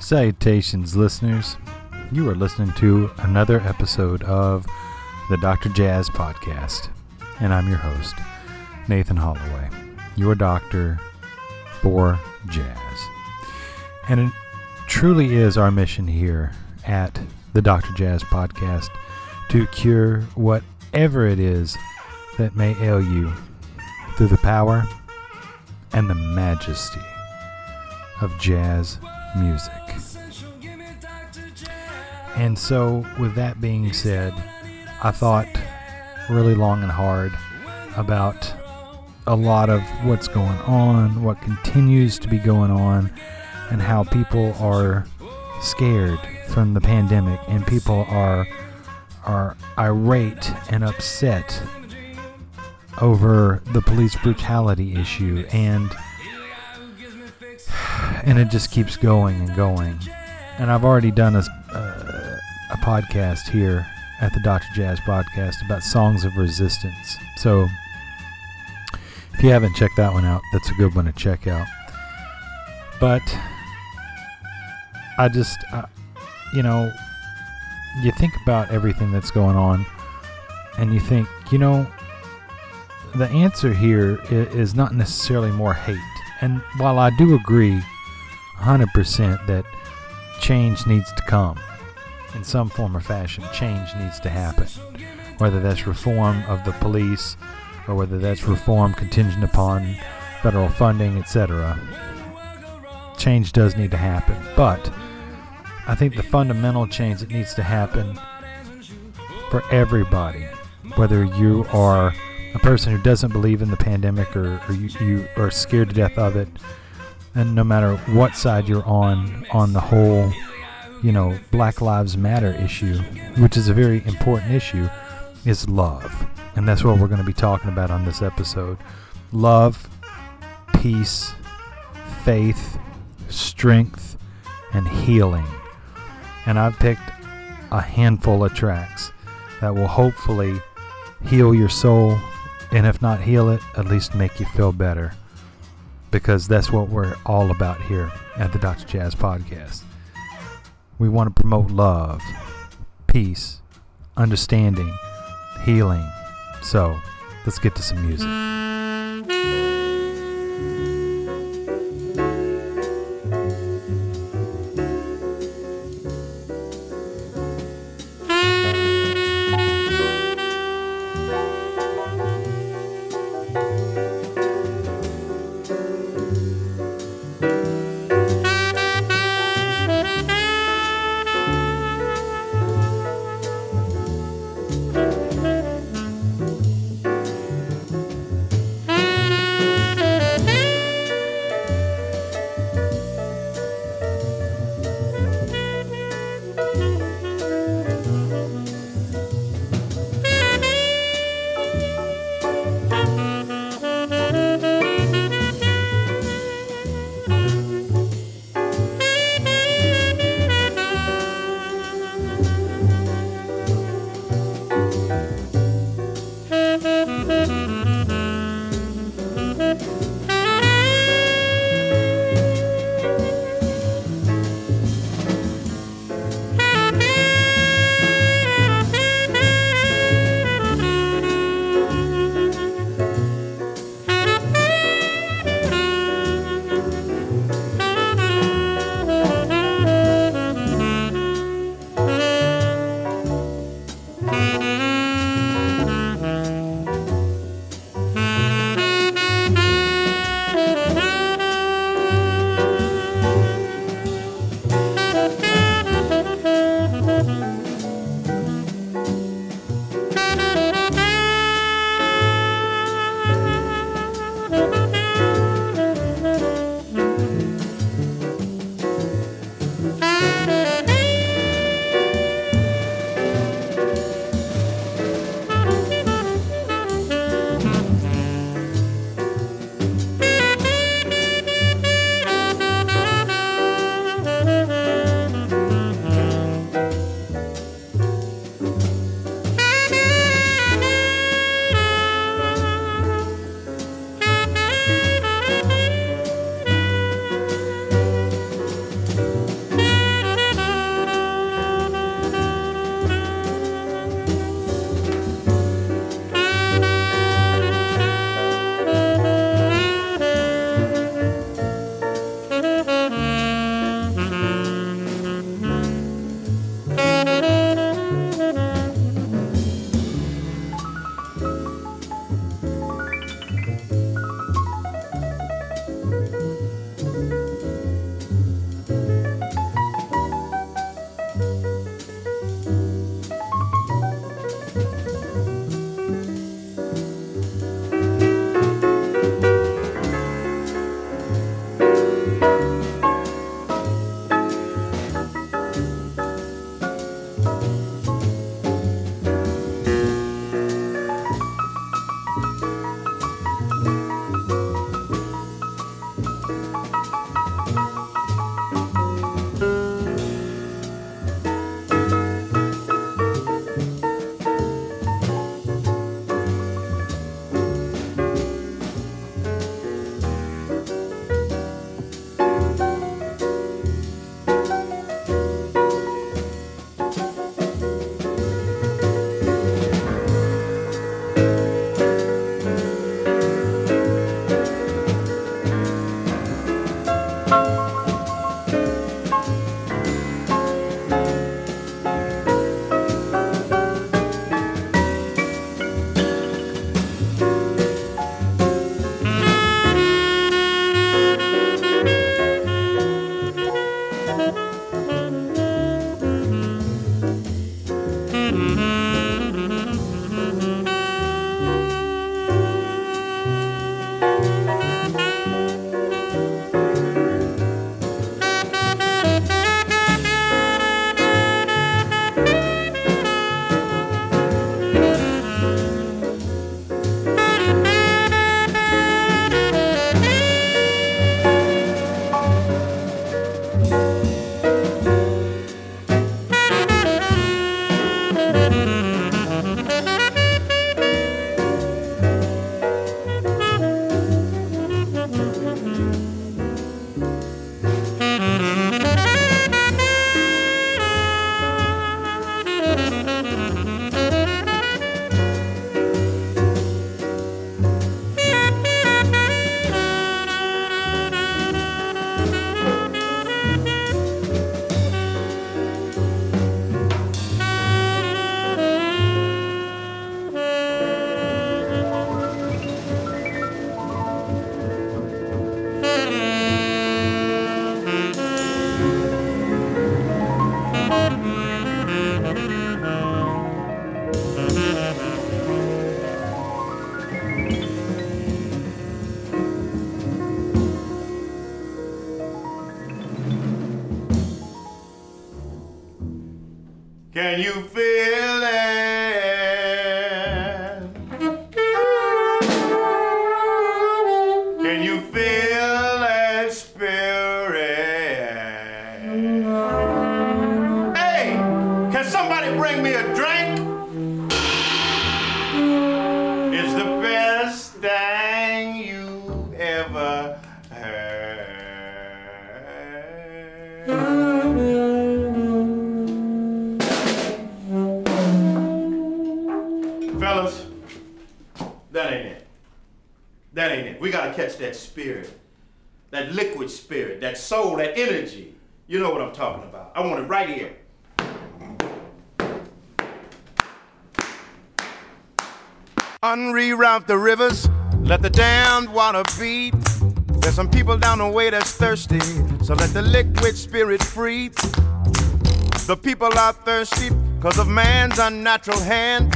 Salutations, listeners. You are listening to another episode of the Dr. Jazz Podcast, and I'm your host, Nathan Holloway, your doctor for jazz. And it truly is our mission here at the Dr. Jazz Podcast to cure whatever it is that may ail you through the power and the majesty of jazz music. And so, with that being said, I thought really long and hard about a lot of what's going on, what continues to be going on, and how people are scared from the pandemic and people are are irate and upset over the police brutality issue and and it just keeps going and going. And I've already done a, uh, a podcast here at the Dr. Jazz podcast about songs of resistance. So if you haven't checked that one out, that's a good one to check out. But I just, uh, you know, you think about everything that's going on and you think, you know, the answer here is not necessarily more hate. And while I do agree 100% that change needs to come in some form or fashion, change needs to happen. Whether that's reform of the police or whether that's reform contingent upon federal funding, etc. Change does need to happen. But I think the fundamental change that needs to happen for everybody, whether you are a person who doesn't believe in the pandemic or, or you, you are scared to death of it, and no matter what side you're on on the whole, you know, Black Lives Matter issue, which is a very important issue, is love. And that's what we're going to be talking about on this episode. Love, peace, faith, strength, and healing. And I've picked a handful of tracks that will hopefully heal your soul, and if not heal it, at least make you feel better because that's what we're all about here at the Dr. Jazz Podcast. We want to promote love, peace, understanding, healing. So let's get to some music. Can you feel let the dammed water beat. There's some people down the way that's thirsty, so let the liquid spirit free. The people are thirsty because of man's unnatural hand.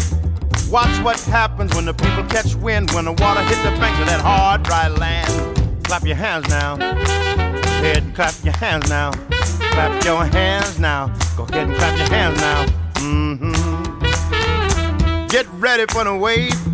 Watch what happens when the people catch wind, when the water hit the banks of that hard, dry land. Clap your hands now. Go ahead and clap your hands now. Clap your hands now. Go ahead and clap your hands now. Mm-hmm. Get ready for the wave.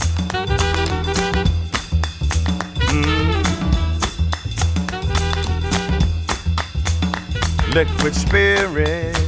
Liquid spirit.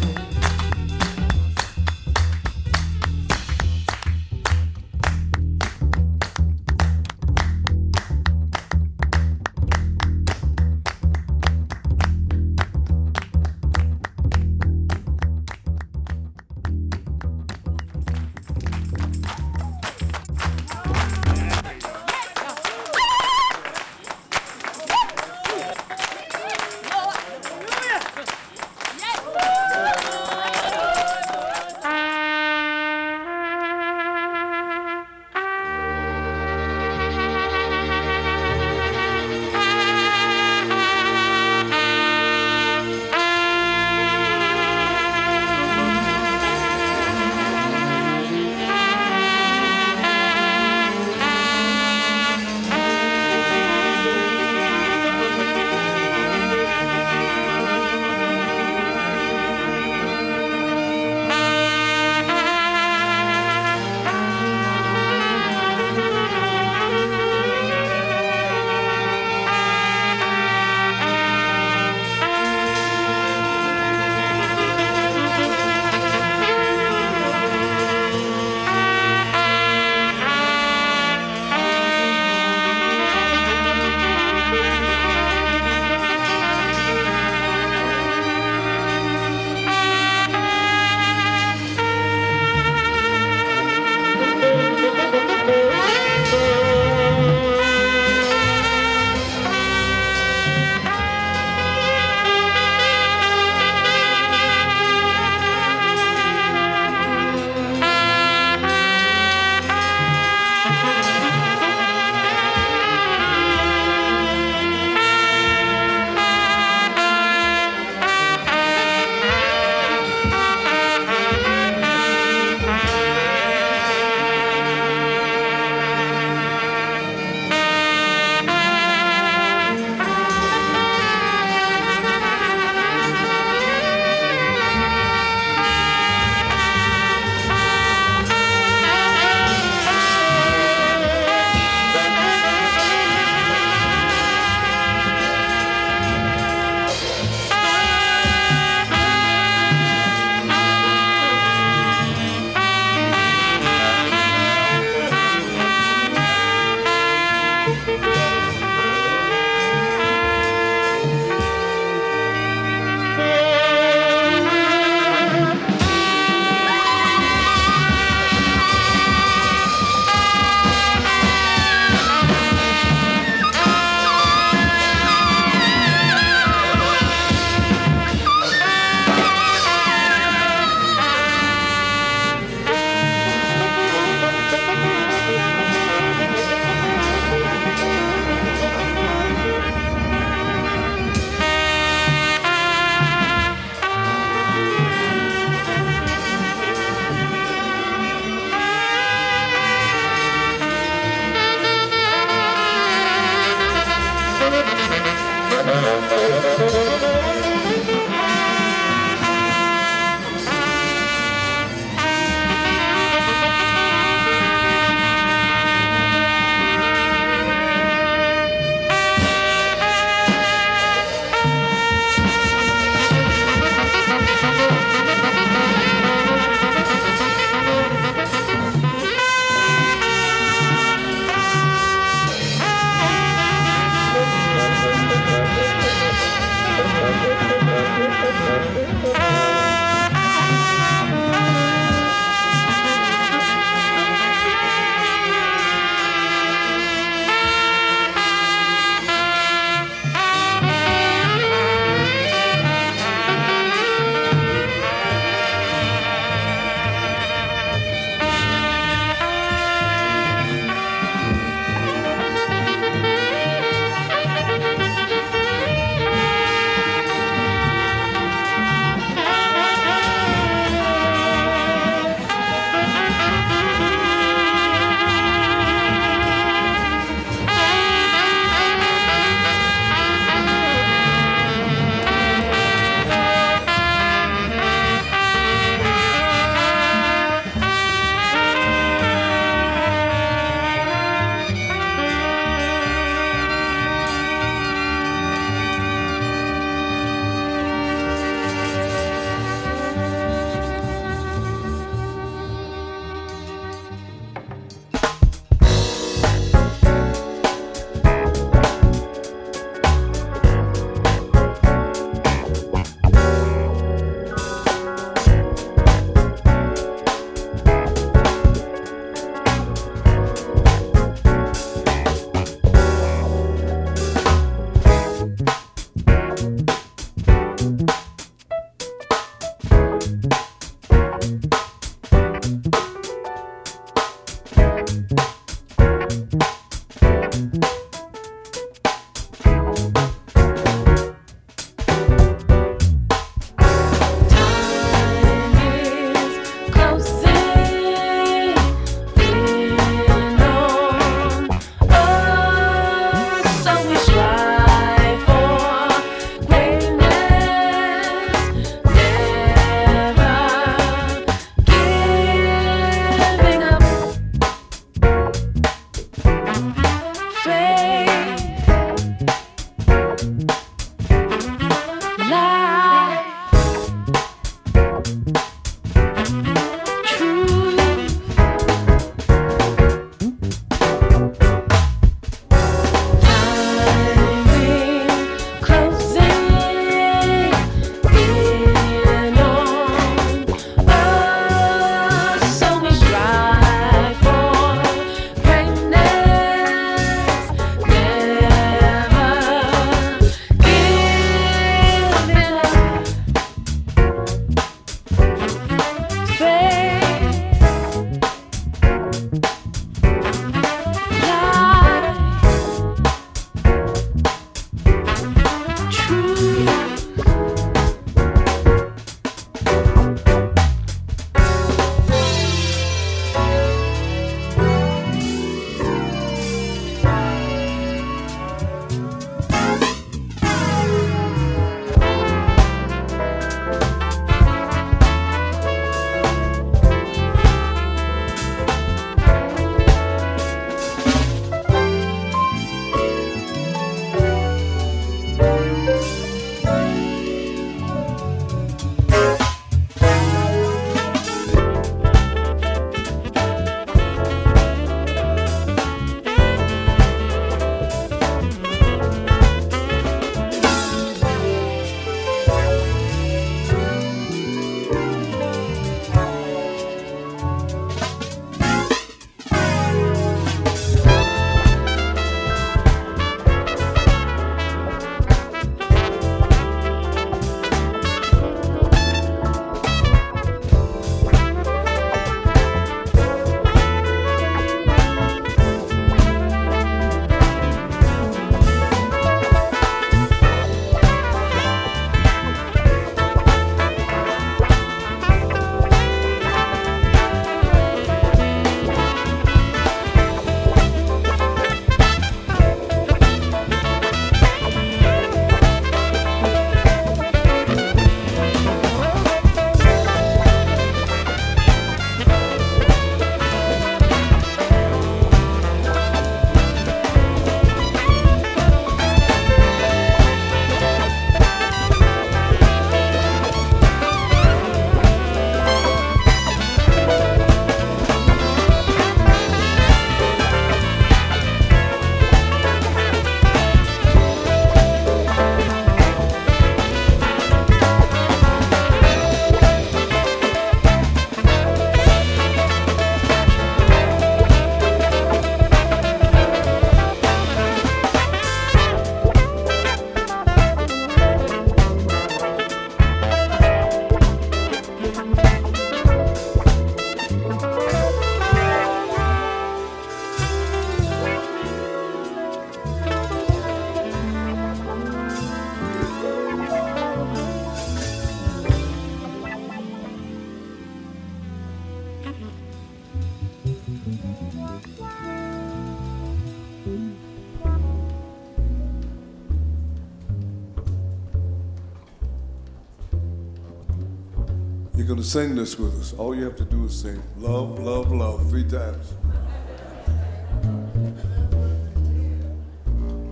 Sing this with us. All you have to do is sing love, love, love three times.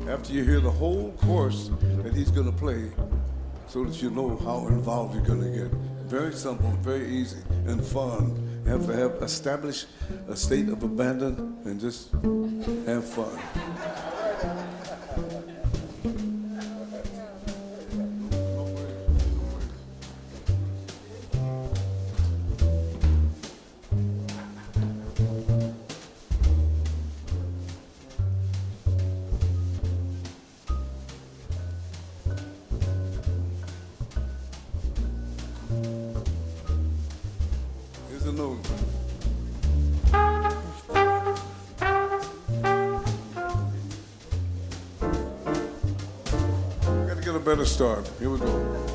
After you hear the whole chorus that he's going to play, so that you know how involved you're going to get. Very simple, very easy, and fun. You have to have established a state of abandon and just have fun. Hallelujah. Gotta get a better start. Here we go.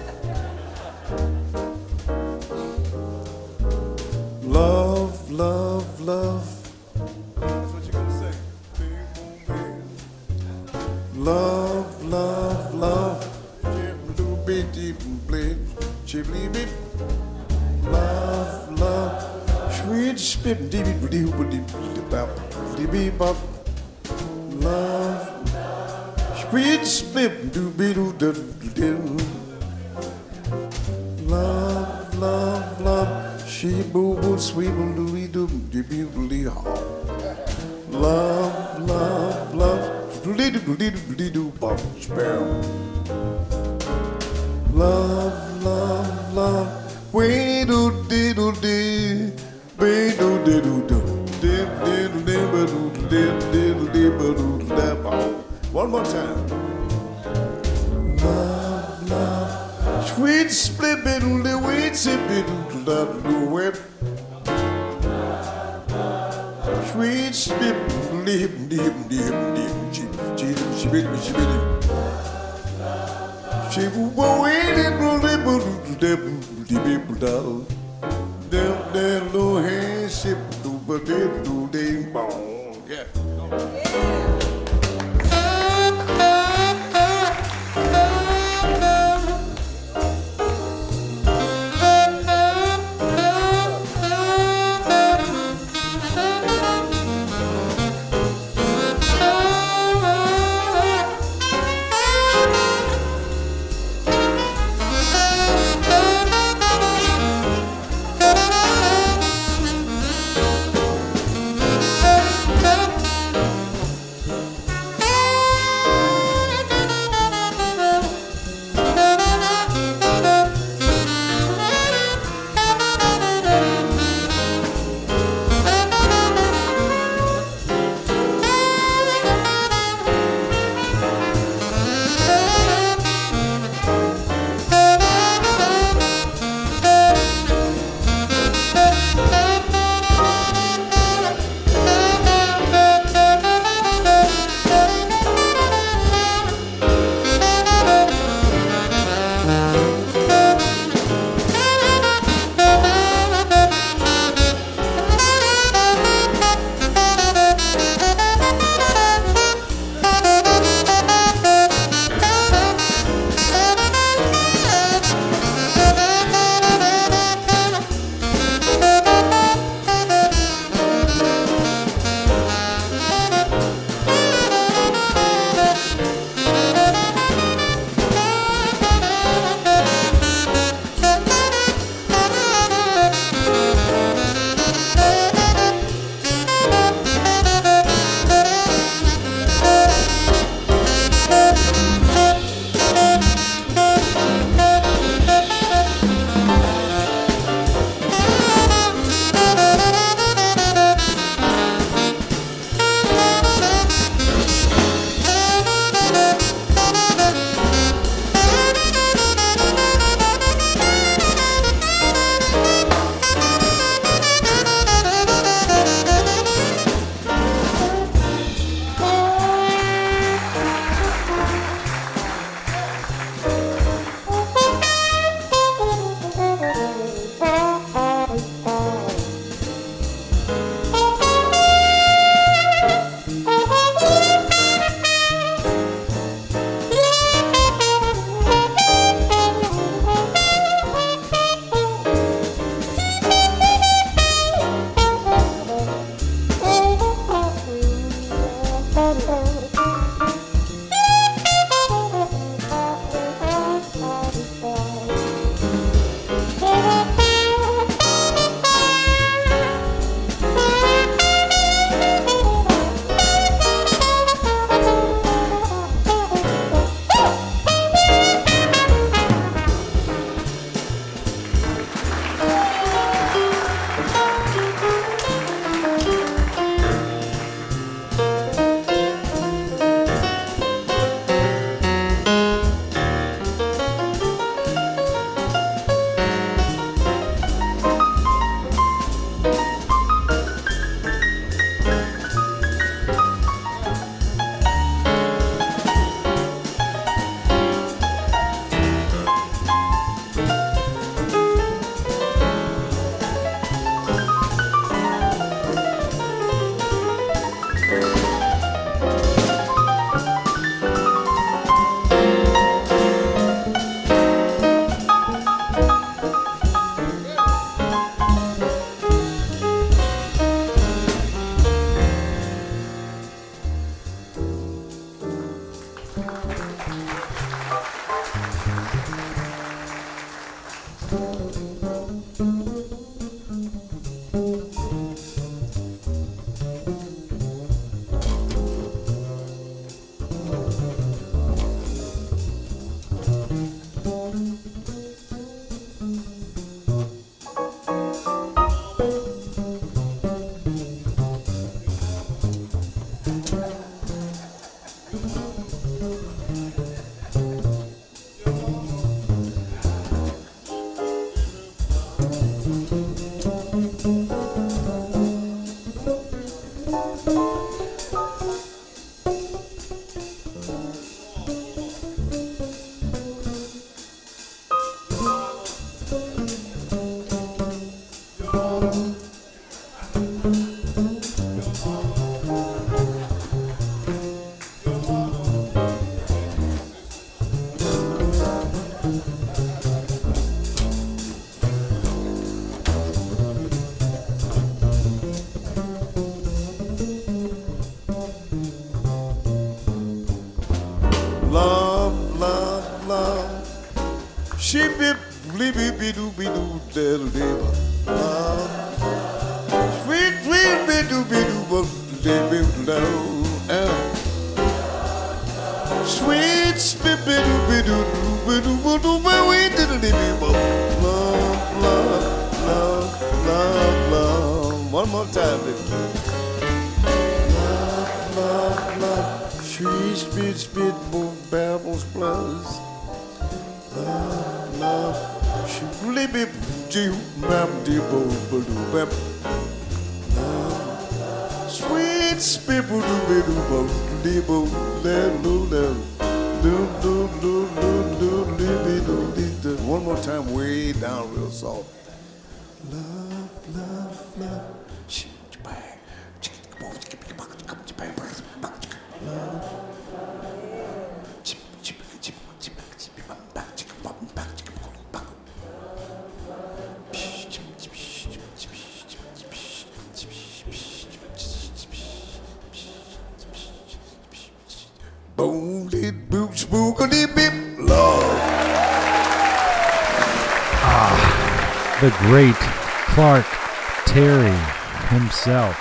Himself.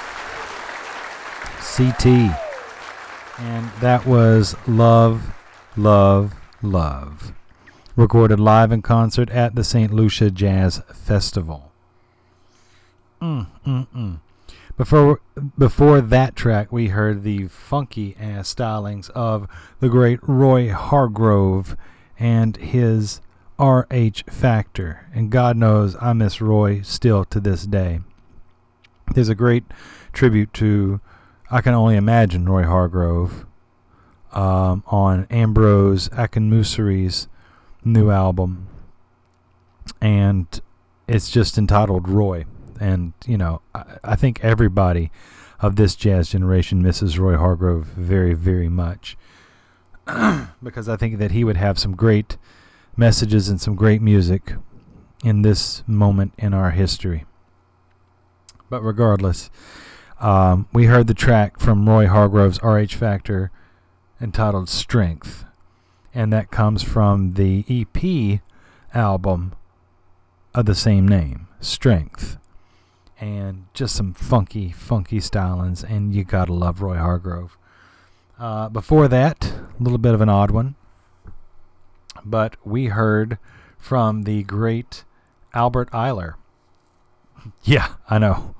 CT. And that was Love, Love, Love. Recorded live in concert at the St. Lucia Jazz Festival. Mm, mm, mm. Before before that track, we heard the funky ass stylings of the great Roy Hargrove and his RH Factor. And God knows I miss Roy still to this day. There's a great tribute to, I can only imagine, Roy Hargrove um, on Ambrose Akinmusire's new album. And it's just entitled Roy and you know I, I think everybody of this jazz generation misses Roy Hargrove very very much because I think that he would have some great messages and some great music in this moment in our history. But regardless, um, we heard the track from Roy Hargrove's RH Factor entitled Strength, and that comes from the EP album of the same name, Strength and just some funky, funky stylings, and you gotta love Roy Hargrove. Uh, before that, a little bit of an odd one, but we heard from the great Albert Ayler. Yeah, I know.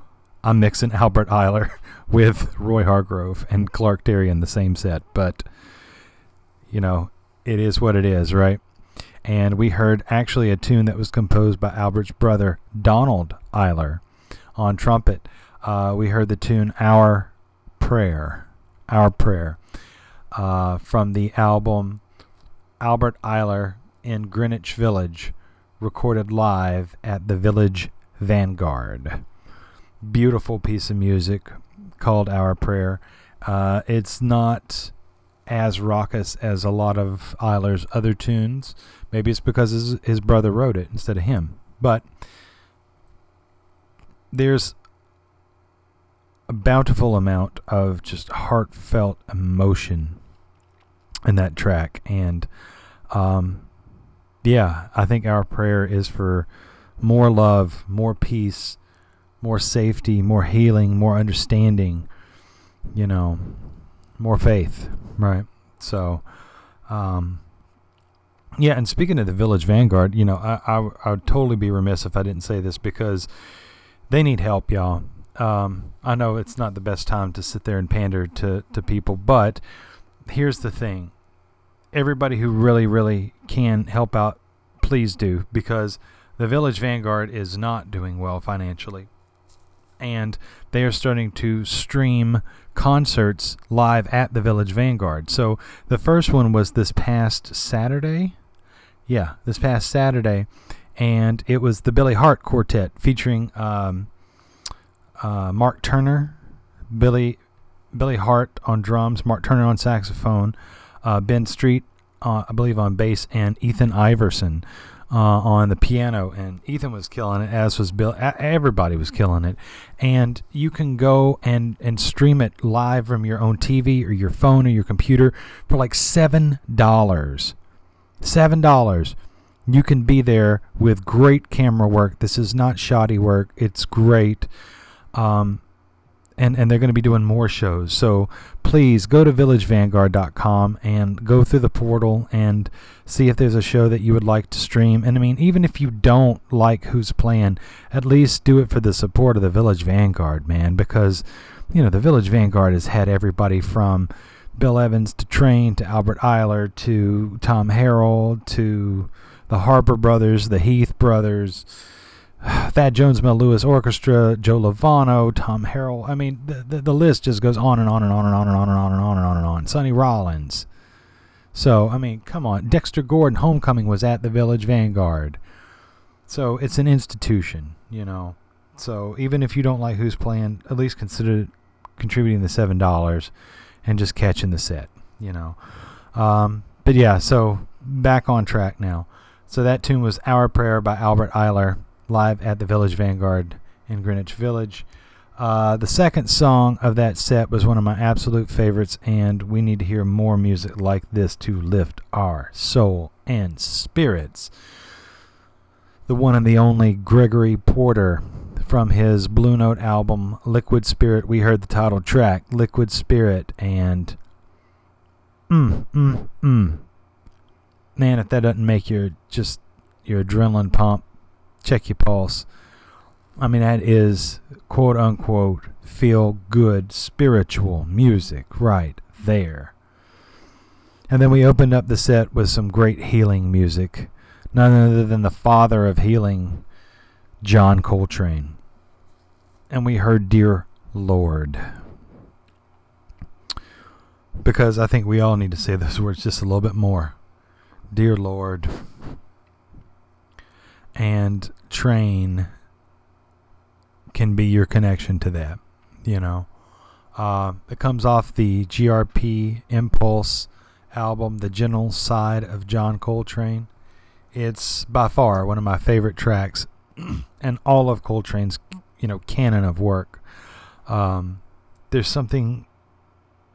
I'm mixing Albert Ayler with Roy Hargrove and Clark Terry in the same set, but you know, it is what it is, right? And we heard actually a tune that was composed by Albert's brother, Donald Ayler on trumpet. Uh, we heard the tune Our Prayer, Our Prayer, uh, from the album Albert Ayler in Greenwich Village, recorded live at the Village Vanguard. Beautiful piece of music called Our Prayer. Uh, it's not as raucous as a lot of Ayler's other tunes. Maybe it's because his, his brother wrote it instead of him. But there's a bountiful amount of just heartfelt emotion in that track and um, yeah i think our prayer is for more love more peace more safety more healing more understanding you know more faith right so um, yeah and speaking of the village vanguard you know I, I, I would totally be remiss if i didn't say this because they need help, y'all. Um, I know it's not the best time to sit there and pander to, to people, but here's the thing. Everybody who really, really can help out, please do, because the Village Vanguard is not doing well financially. And they are starting to stream concerts live at the Village Vanguard. So the first one was this past Saturday. Yeah, this past Saturday and it was the Billy Hart Quartet featuring um, uh, Mark Turner, Billy Billy Hart on drums, Mark Turner on saxophone, uh, Ben Street, uh, I believe, on bass, and Ethan Iverson uh, on the piano, and Ethan was killing it, as was Bill. Everybody was killing it, and you can go and and stream it live from your own TV or your phone or your computer for like seven dollars. Seven dollars. You can be there with great camera work. This is not shoddy work. It's great. Um, and, and they're going to be doing more shows. So please go to villagevanguard.com and go through the portal and see if there's a show that you would like to stream. And I mean, even if you don't like who's playing, at least do it for the support of the Village Vanguard, man, because, you know, the Village Vanguard has had everybody from Bill Evans to Train to Albert Ayler to Tom Harrell to the Harper brothers, the Heath brothers. Thad Jones, Mel Lewis Orchestra, Joe Lovano, Tom Harrell. I mean, the, the, the list just goes on and on and on and on and on and on and on and on and on. Sonny Rollins. So, I mean, come on. Dexter Gordon, Homecoming was at the Village Vanguard. So, it's an institution, you know. So, even if you don't like who's playing, at least consider contributing the $7 and just catching the set, you know. Um, but yeah, so back on track now. So, that tune was Our Prayer by Albert Ayler live at the Village Vanguard in Greenwich Village. Uh, the second song of that set was one of my absolute favorites, and we need to hear more music like this to lift our soul and spirits. The one and the only Gregory Porter from his Blue Note album Liquid Spirit. We heard the title track Liquid Spirit, and mm, mm, mm. Man, if that doesn't make your just your adrenaline pump, check your pulse. I mean, that is quote unquote feel good spiritual music right there. And then we opened up the set with some great healing music. None other than the father of healing, John Coltrane. And we heard Dear Lord. Because I think we all need to say those words just a little bit more. Dear Lord. And train can be your connection to that, you know. Uh, it comes off the GRP Impulse album, The Gentle Side of John Coltrane. It's by far one of my favorite tracks, and all of Coltrane's, you know, canon of work. Um, there's something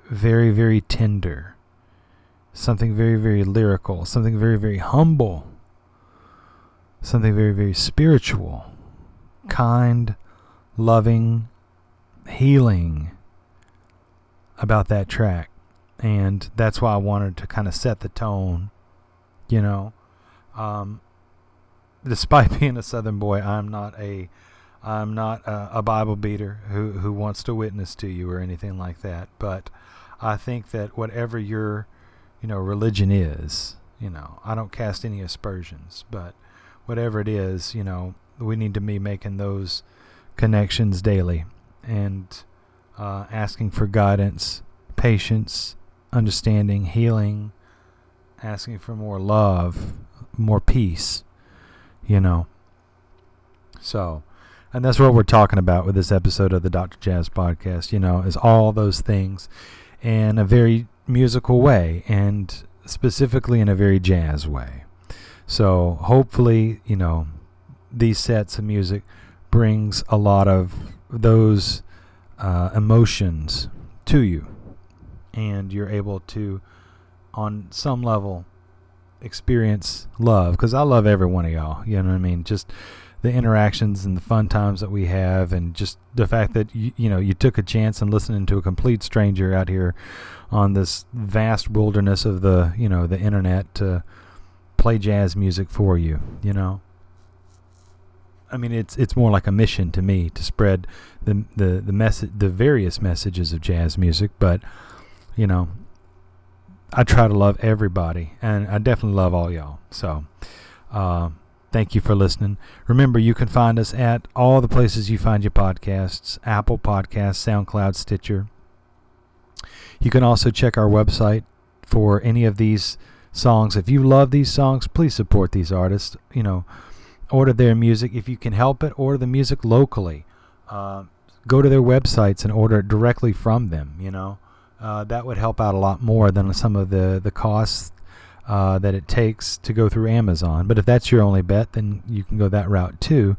very, very tender, something very, very lyrical, something very, very humble, something very, very spiritual, kind, loving, healing about that track. And that's why I wanted to kind of set the tone, you know. Um, despite being a Southern boy, I'm not a I'm not a, a, Bible beater who, who wants to witness to you or anything like that. But I think that whatever your, you know, religion is, you know, I don't cast any aspersions, but whatever it is, you know, we need to be making those connections daily and uh, asking for guidance, patience, understanding, healing, asking for more love, more peace, you know. So, and that's what we're talking about with this episode of the Dr. Jazz podcast, you know, is all those things in a very musical way and specifically in a very jazz way. So, hopefully, you know, these sets of music brings a lot of those uh, emotions to you. And you're able to on some level experience love. Because I love every one of y'all you know what I mean? Just the interactions and the fun times that we have and just the fact that you, you know you took a chance and listening to a complete stranger out here on this vast wilderness of the you know the internet to play jazz music for you you know I mean, it's it's more like a mission to me to spread the the the message, the various messages of jazz music. But you know, I try to love everybody, and I definitely love all y'all. So, uh, thank you for listening. Remember, you can find us at all the places you find your podcasts: Apple Podcasts, SoundCloud, Stitcher. You can also check our website for any of these songs. If you love these songs, please support these artists. You know order their music if you can help it. Order the music locally. Uh, go to their websites and order it directly from them. You know, uh, that would help out a lot more than some of the the costs uh, that it takes to go through Amazon. But if that's your only bet, then you can go that route too.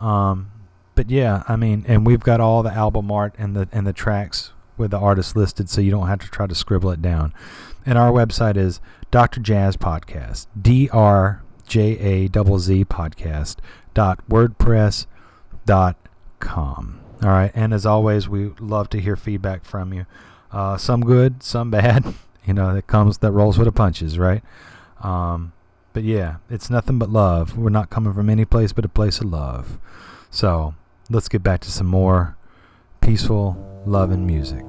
Um, but yeah, I mean, and we've got all the album art and the and the tracks with the artists listed, so you don't have to try to scribble it down. And our website is Dr. Jazz Podcast, D R J A Z Podcast dot wordpress dot com. All right, and as always, we love to hear feedback from you. Uh, some good, some bad. you know, that comes that rolls with the punches, right? Um, but yeah, it's nothing but love. We're not coming from any place but a place of love. So let's get back to some more peaceful love and music.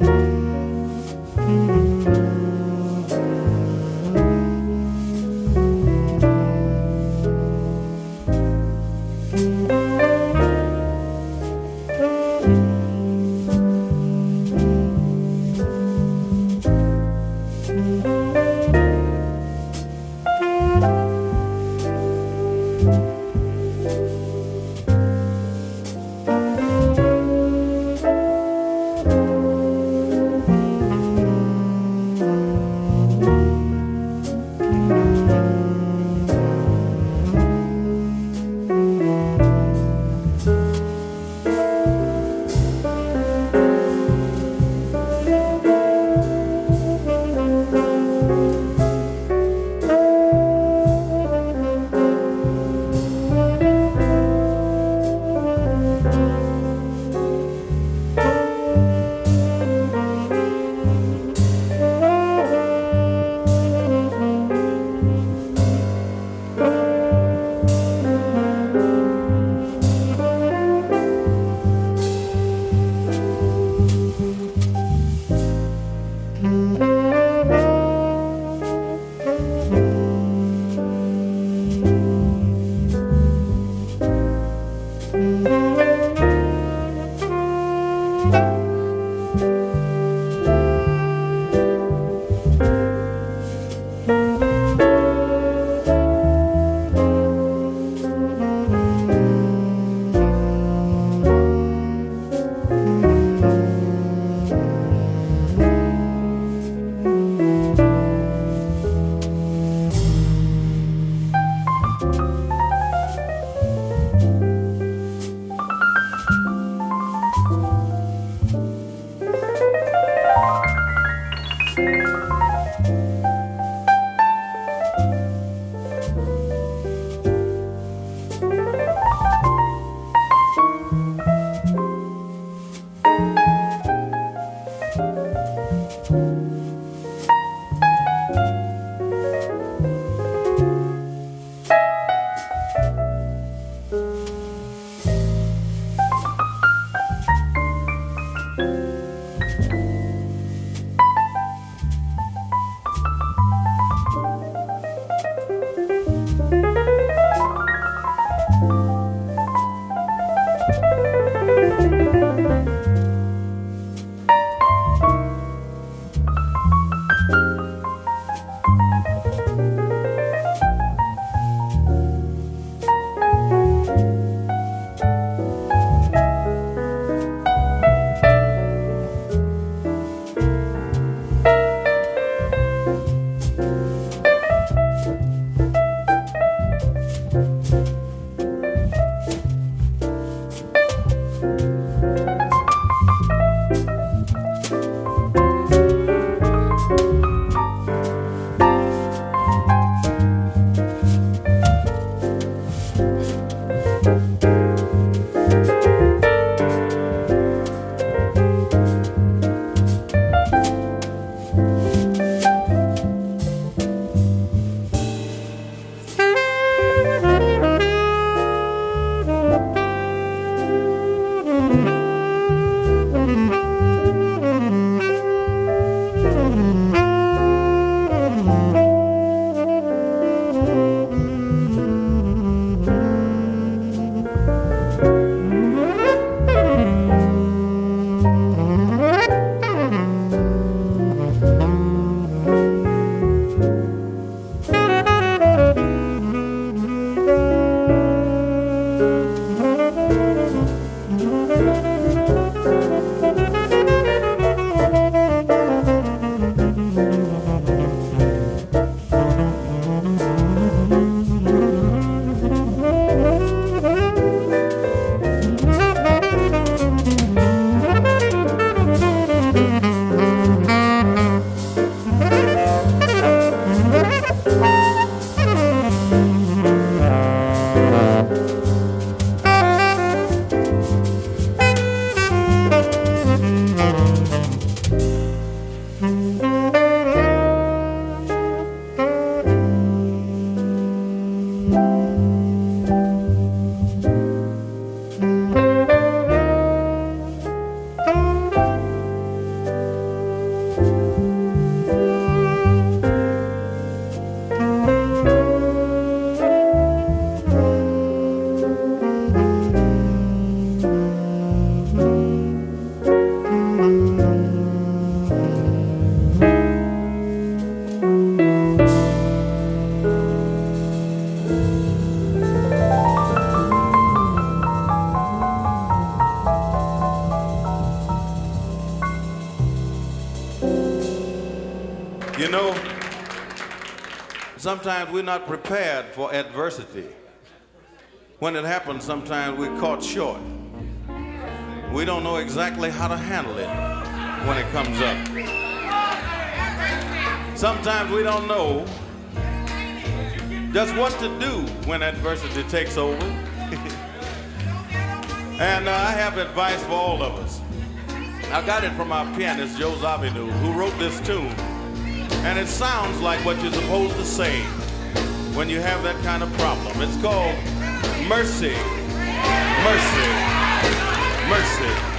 Bye. Sometimes we're not prepared for adversity. When it happens, sometimes we're caught short. We don't know exactly how to handle it when it comes up. Sometimes we don't know just what to do when adversity takes over. and uh, I have advice for all of us. I got it from our pianist, Joe Zawinul, who wrote this tune. And it sounds like what you're supposed to say when you have that kind of problem. It's called mercy, mercy, mercy.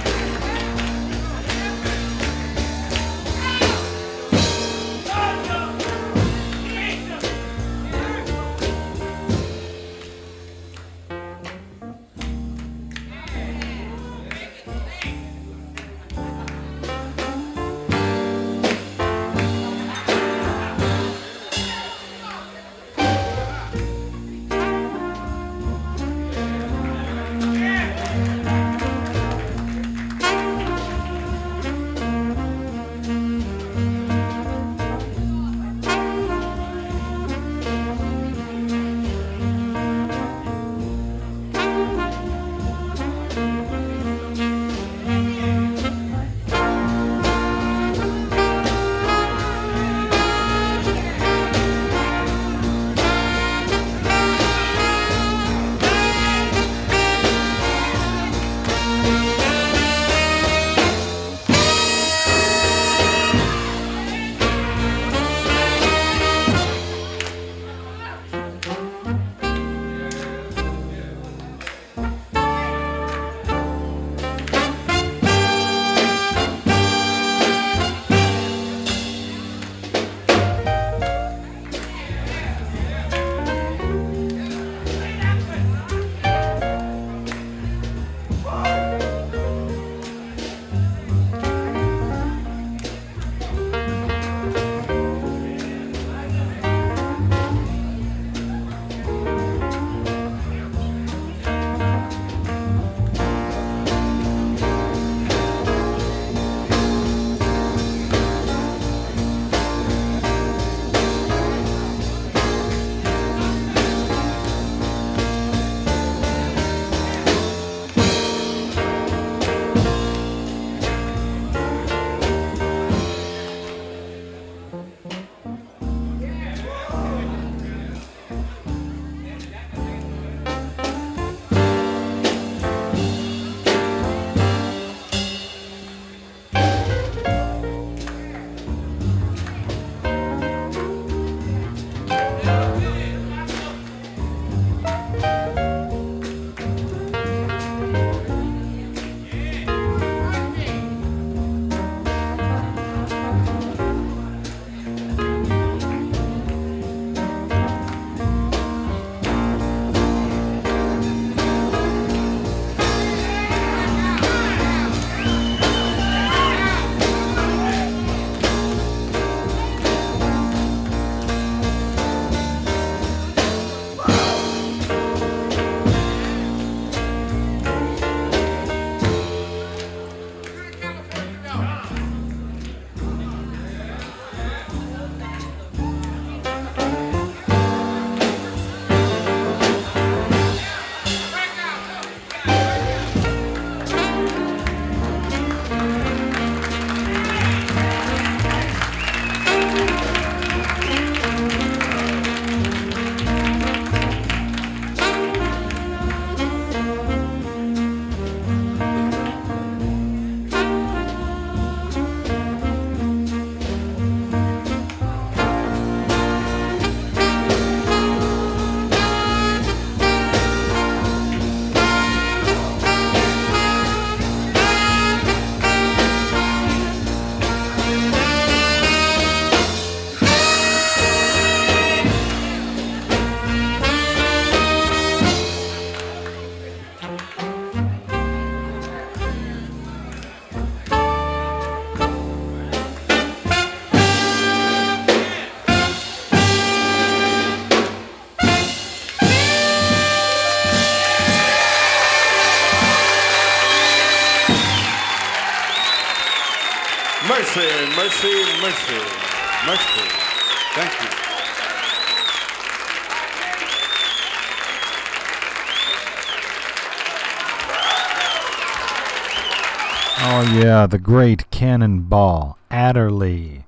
Yeah, the great Cannonball Adderley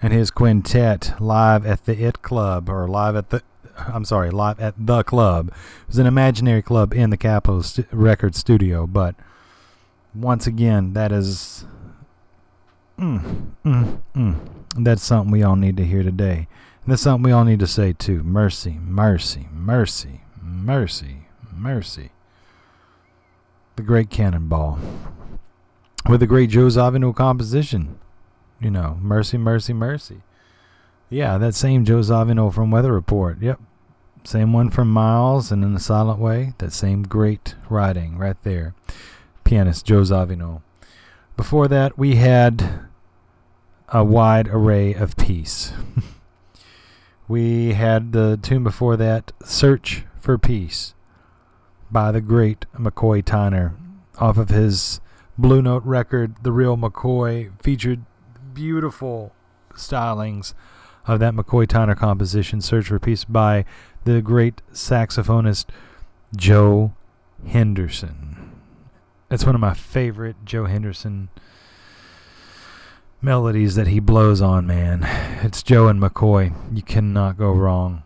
and his quintet live at the It Club or live at the I'm sorry, live at the club. It was an imaginary club in the Capitol stu- Record Studio, but once again, that is mm, mm, mm. that's something we all need to hear today. And that's something we all need to say too. Mercy, mercy, mercy, mercy, mercy. The great Cannonball with the great Joe Zawinul composition. You know, Mercy, Mercy, Mercy. Yeah, that same Joe Zawinul from Weather Report. Yep. Same one from Miles and in a Silent Way. That same great writing right there. Pianist Joe Zawinul. Before that, we had a wide array of peace. we had the tune before that, Search for Peace, by the great McCoy Tyner, off of his Blue Note record, The Real McCoy, featured beautiful stylings of that McCoy Tyner composition, Search for Peace, by the great saxophonist Joe Henderson. It's one of my favorite Joe Henderson melodies that he blows on, man. It's Joe and McCoy. You cannot go wrong.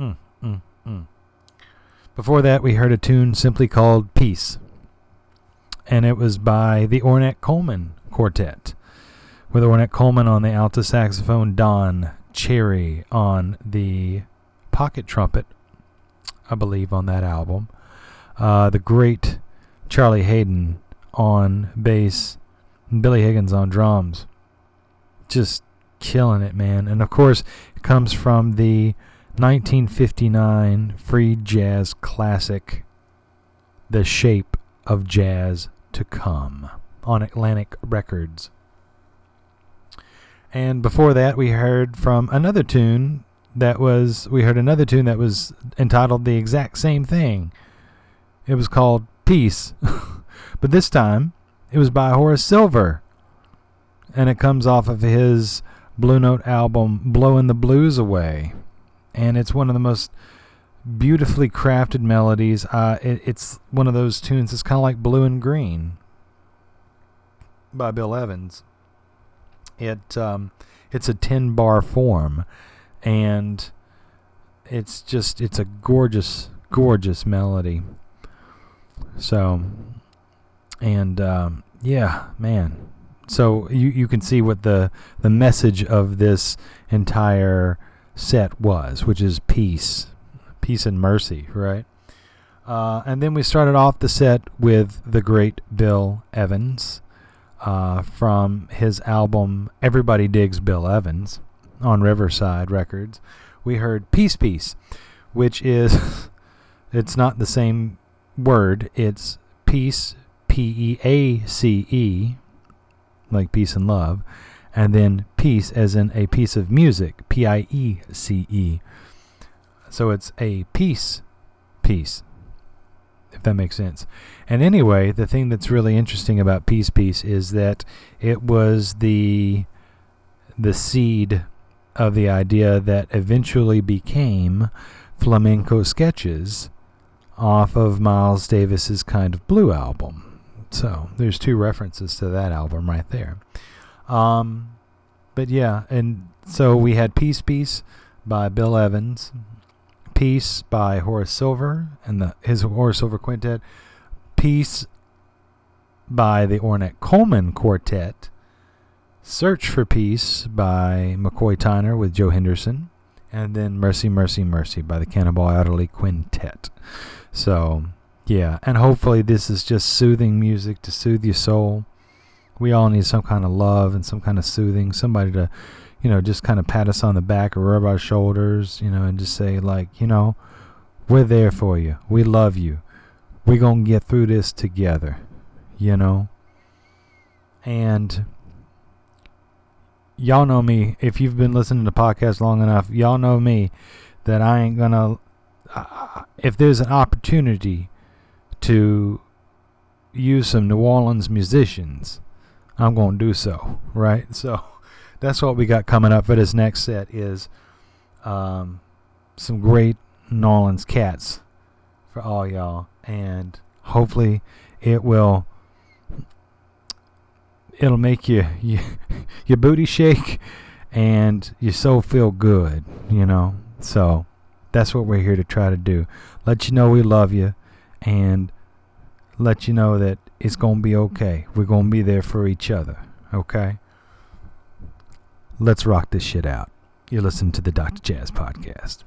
Mm, mm, mm. Before that, we heard a tune simply called Peace and it was by the Ornette Coleman Quartet, with Ornette Coleman on the alto saxophone, Don Cherry on the pocket trumpet, I believe, on that album. Uh, the great Charlie Haden on bass, and Billy Higgins on drums. Just killing it, man. And of course, it comes from the 1959 free jazz classic, The Shape of Jazz to come on Atlantic Records. And before that, we heard from another tune that was, we heard another tune that was entitled the exact same thing. It was called Peace. but this time, it was by Horace Silver. And it comes off of his Blue Note album, Blowing the Blues Away. And it's one of the most beautifully crafted melodies. Uh, it, it's one of those tunes. It's kind of like Blue and Green by Bill Evans. It um, it's a ten bar form, and it's just it's a gorgeous gorgeous melody. So, and um, yeah, man. So you you can see what the the message of this entire set was, which is peace, peace and mercy, right? Uh, and then we started off the set with the great Bill Evans uh, from his album Everybody Digs Bill Evans on Riverside Records. We heard Peace Piece, which is, it's not the same word, it's peace, P E A C E, like peace and love, and then peace as in a piece of music, P I E C E. So it's a peace piece, if that makes sense. And anyway, the thing that's really interesting about Peace Piece is that it was the the seed of the idea that eventually became flamenco sketches off of Miles Davis's Kind of Blue album. So there's two references to that album right there. Um, but yeah, and so we had Peace Piece by Bill Evans, Peace by Horace Silver and the his Horace Silver Quintet, Peace by the Ornette Coleman Quartet, Search for Peace by McCoy Tyner with Joe Henderson, and then Mercy, Mercy, Mercy by the Cannonball Adderley Quintet. So, yeah, and hopefully this is just soothing music to soothe your soul. We all need some kind of love and some kind of soothing, somebody to you know, just kind of pat us on the back or rub our shoulders, you know, and just say, like, you know, we're there for you. We love you. We're going to get through this together, you know? And y'all know me. If you've been listening to the podcast long enough, y'all know me that I ain't going to, uh, if there's an opportunity to use some New Orleans musicians, I'm going to do so, right? So that's what we got coming up for this next set is um, some great New Orleans cats for all y'all, and hopefully it will it'll make you, you your booty shake and your soul feel good, you know. So that's what we're here to try to do. Let you know we love you and let you know that it's going to be okay. We're going to be there for each other, okay? Let's rock this shit out. You're listening to the Dr. Jazz Podcast.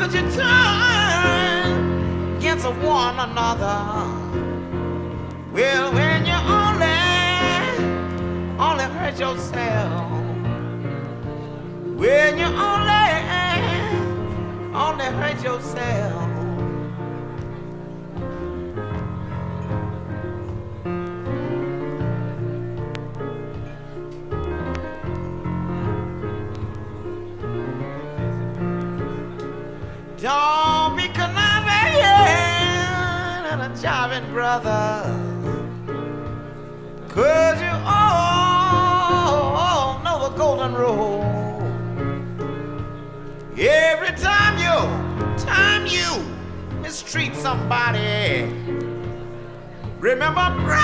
Could you turn against one another? Well, when you only, only hurt yourself. When you only, only hurt yourself. Remember brothers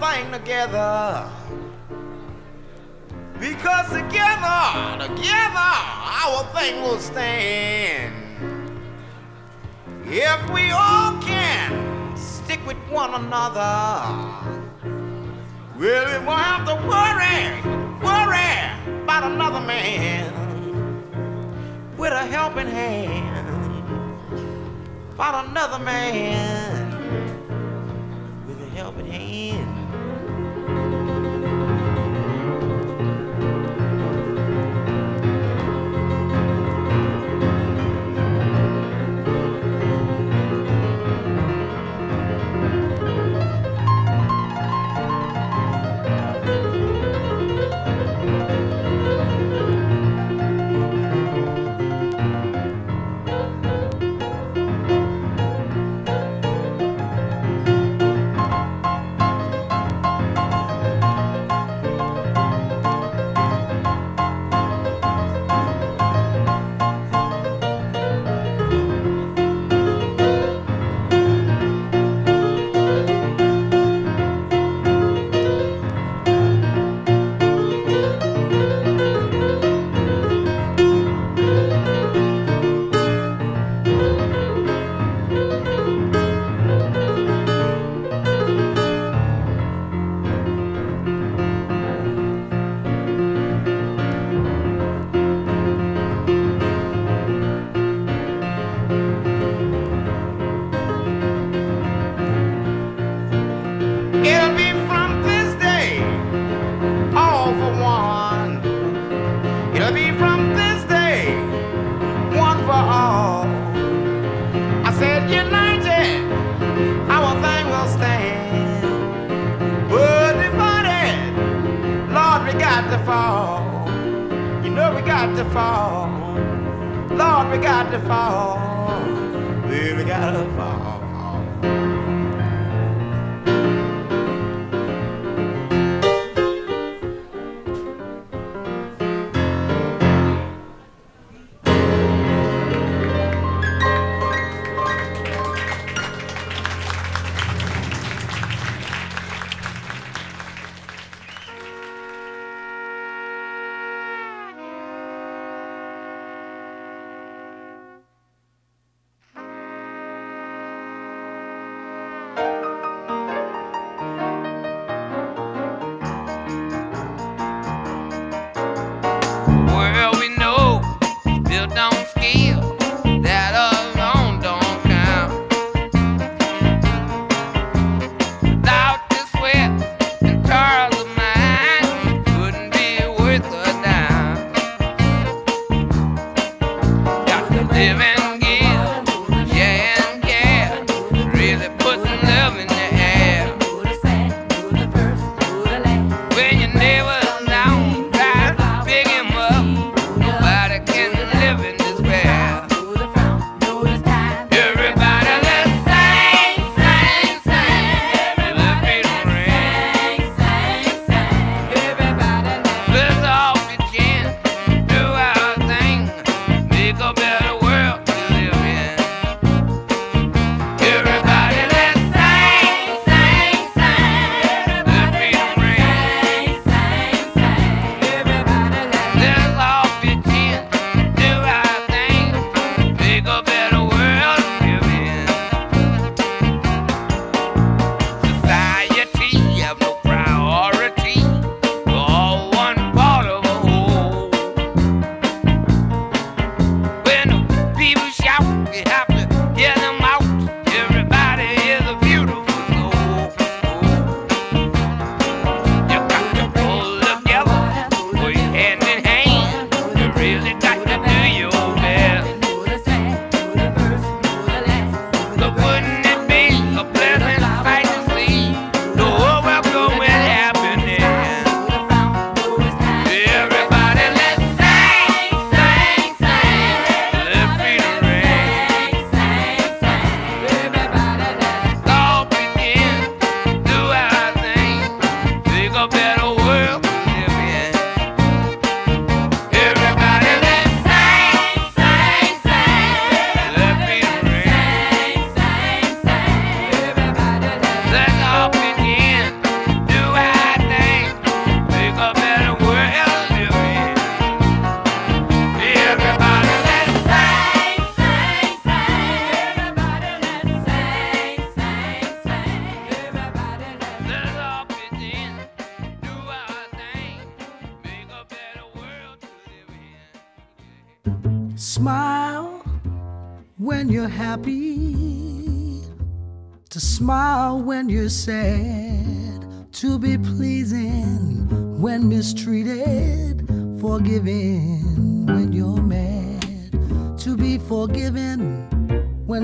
thing together? Because together, together, our thing will stand. If we all can stick with one another, well, we won't have to worry, worry about another man with a helping hand about another man with a helping hand.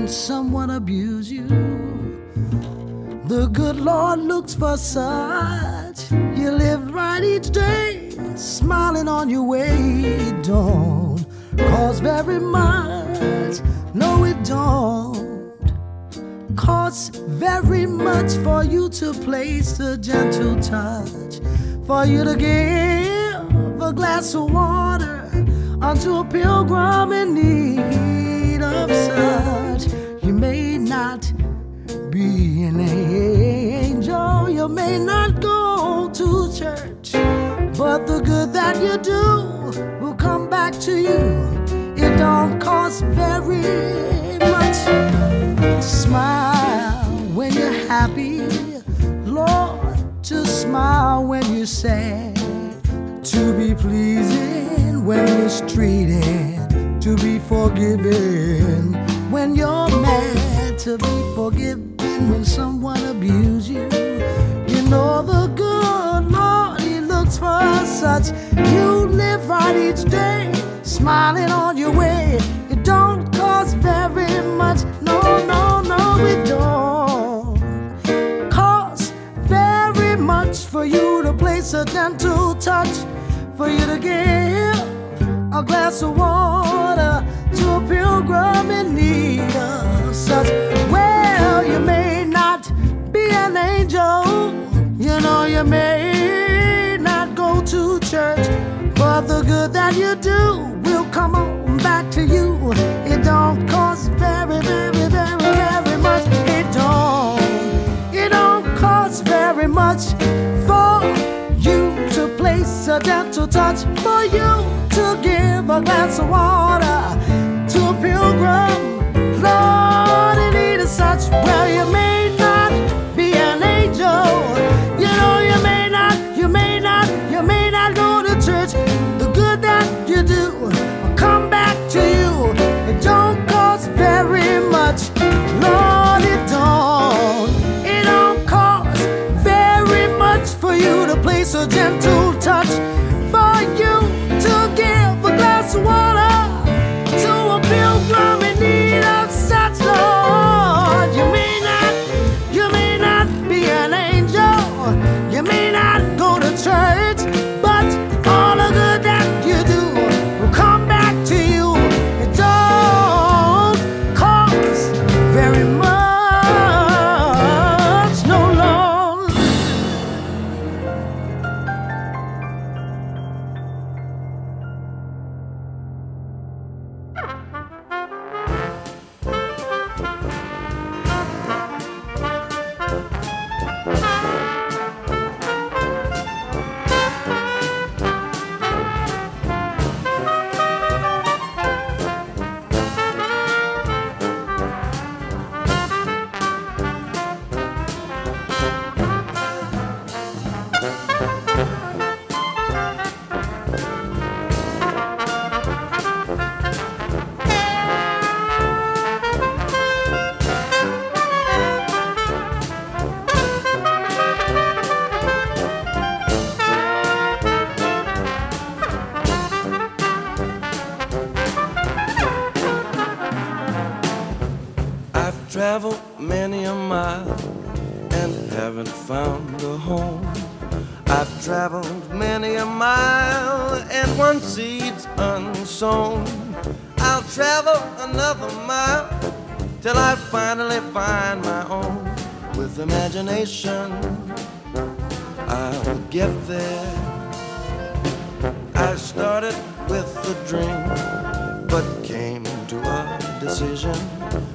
Someone abuse you. The good Lord looks for such. You live right each day, smiling on your way. Don't cost very much. No, it don't cost very much for you to place a gentle touch, for you to give a glass of water unto a pilgrim in need of such. Be an angel, you may not go to church, but the good that you do will come back to you. It don't cost very much. Smile when you're happy, Lord, to smile when you're sad, to be pleasing when mistreated, to be forgiven when you're mad, to be forgiven when someone abuses you. You know the good Lord, He looks for such. You live right each day, smiling on your way. It don't cost very much. No, no, no, it don't cost very much for you to place a gentle touch, for you to give a glass of water to a pilgrim in need of such. Well, you may an angel, you know, you may not go to church, but the good that you do will come on back to you. It don't cost very, very, very, very much. It don't, it don't cost very much for you to place a gentle touch, for you to give a glass of water to a pilgrim. Lord, need of such. Well, you may a gentle touch. Haven't found a home. I've traveled many a mile and one seed's unsown. I'll travel another mile till I finally find my own. With imagination, I'll get there. I started with a dream, but came to a decision.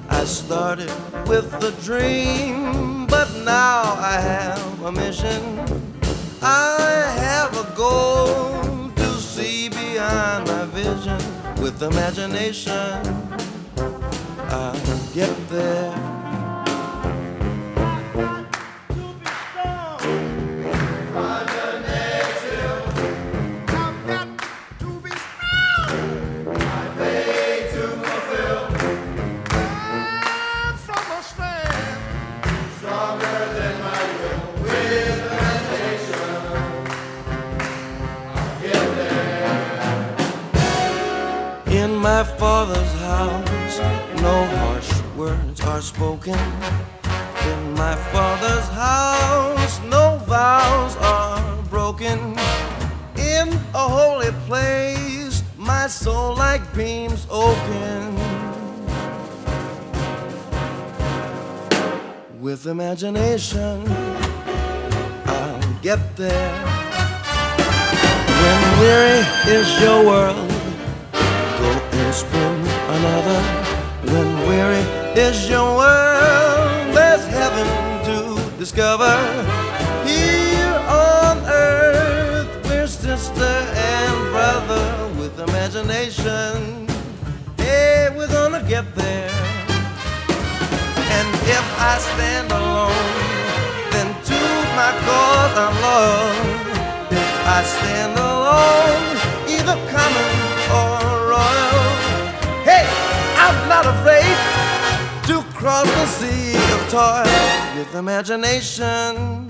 I started with a dream, but now I have a mission. I have a goal to see beyond my vision. With imagination, I'll get there. Father's house, no harsh words are spoken. In my father's house, no vows are broken. In a holy place, my soul like beams open. With imagination, I'll get there. When weary is your world, another. When weary is your world, there's heaven to discover. Here on earth, we're sister and brother with imagination. Hey, we're gonna get there. And if I stand alone, then to my cause I'm lost. If I stand alone, afraid to cross the sea of toil with imagination.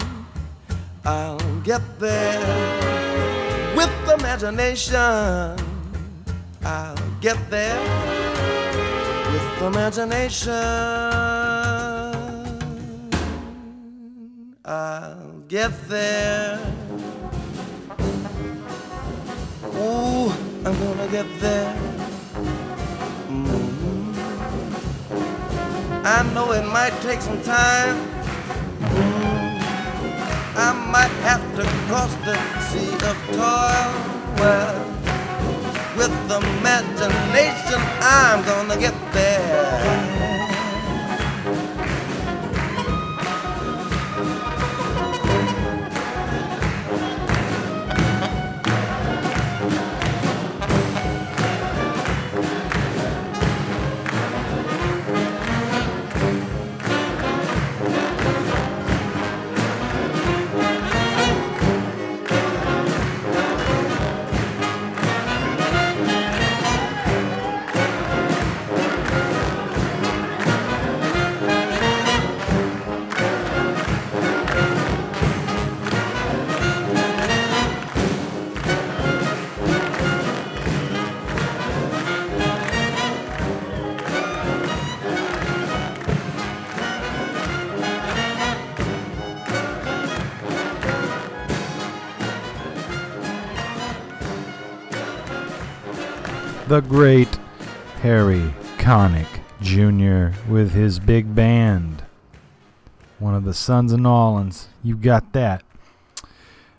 I'll get there with imagination. I'll get there with imagination. I'll get there. Ooh, I'm gonna get there. I know it might take some time. I might have to cross the sea of toil. Well, with imagination, I'm gonna get there. The great Harry Connick Jr. with his big band. One of the Sons of Nolans. You got that.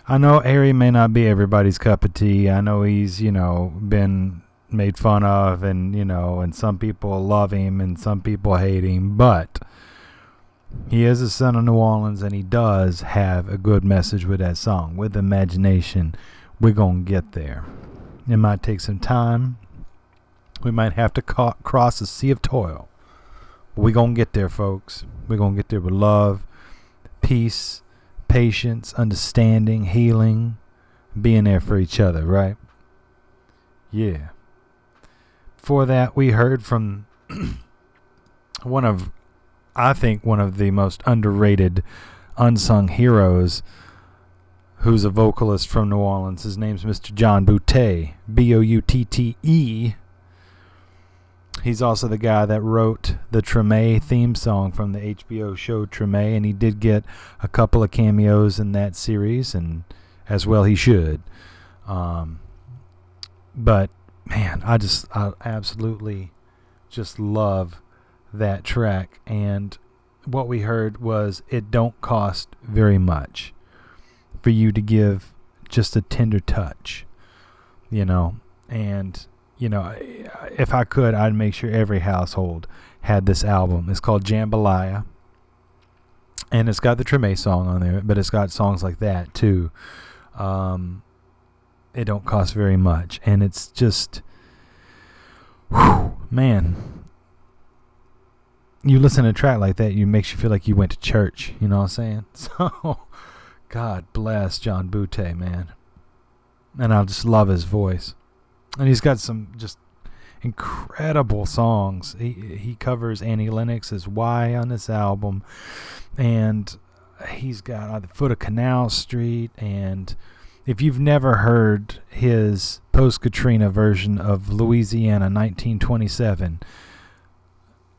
I know Harry may not be everybody's cup of tea. I know he's, you know, been made fun of and, you know, and some people love him and some people hate him, but he is a son of New Orleans and he does have a good message with that song. With imagination, we're going to get there. It might take some time. We might have to ca- cross a sea of toil. But we're going to get there, folks. We're going to get there with love, peace, patience, understanding, healing, being there for each other, right? Yeah. Before that, we heard from one of, I think, one of the most underrated unsung heroes who's a vocalist from New Orleans. His name's Mr. John Boutté, B O U T T E. He's also the guy that wrote the Treme theme song from the HBO show Treme, and he did get a couple of cameos in that series, and as well he should. Um, but man, I just I absolutely just love that track, and what we heard was it don't cost very much for you to give just a tender touch, you know, and you know, if I could, I'd make sure every household had this album. It's called Jambalaya. And it's got the Treme song on there, but it's got songs like that too. Um, it don't cost very much, and it's just, whew, man. You listen to a track like that, you makes you feel like you went to church. You know what I'm saying? So, God bless John Boutté, man. And I just love his voice and he's got some just incredible songs. He he covers Annie Lennox's "Why" on this album, and he's got "On the Foot of Canal Street" and if you've never heard his post Katrina version of Louisiana 1927,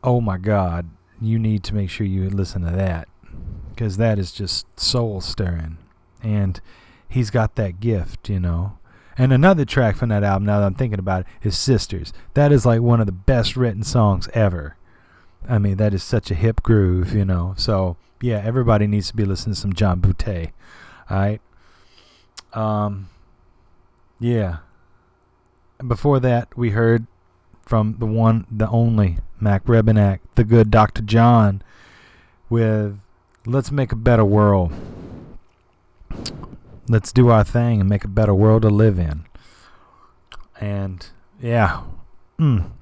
oh my God, you need to make sure you listen to that because that is just soul stirring. And he's got that gift, you know. And another track from that album, now that I'm thinking about it, is Sisters. That is like one of the best written songs ever. I mean, that is such a hip groove, you know. So, yeah, everybody needs to be listening to some John Boutté. All right. Um, yeah. Before that, we heard from the one, the only Mac Rebennack, the good Dr. John, with Let's Make a Better World. Let's do our thing and make a better world to live in. And yeah. Mm.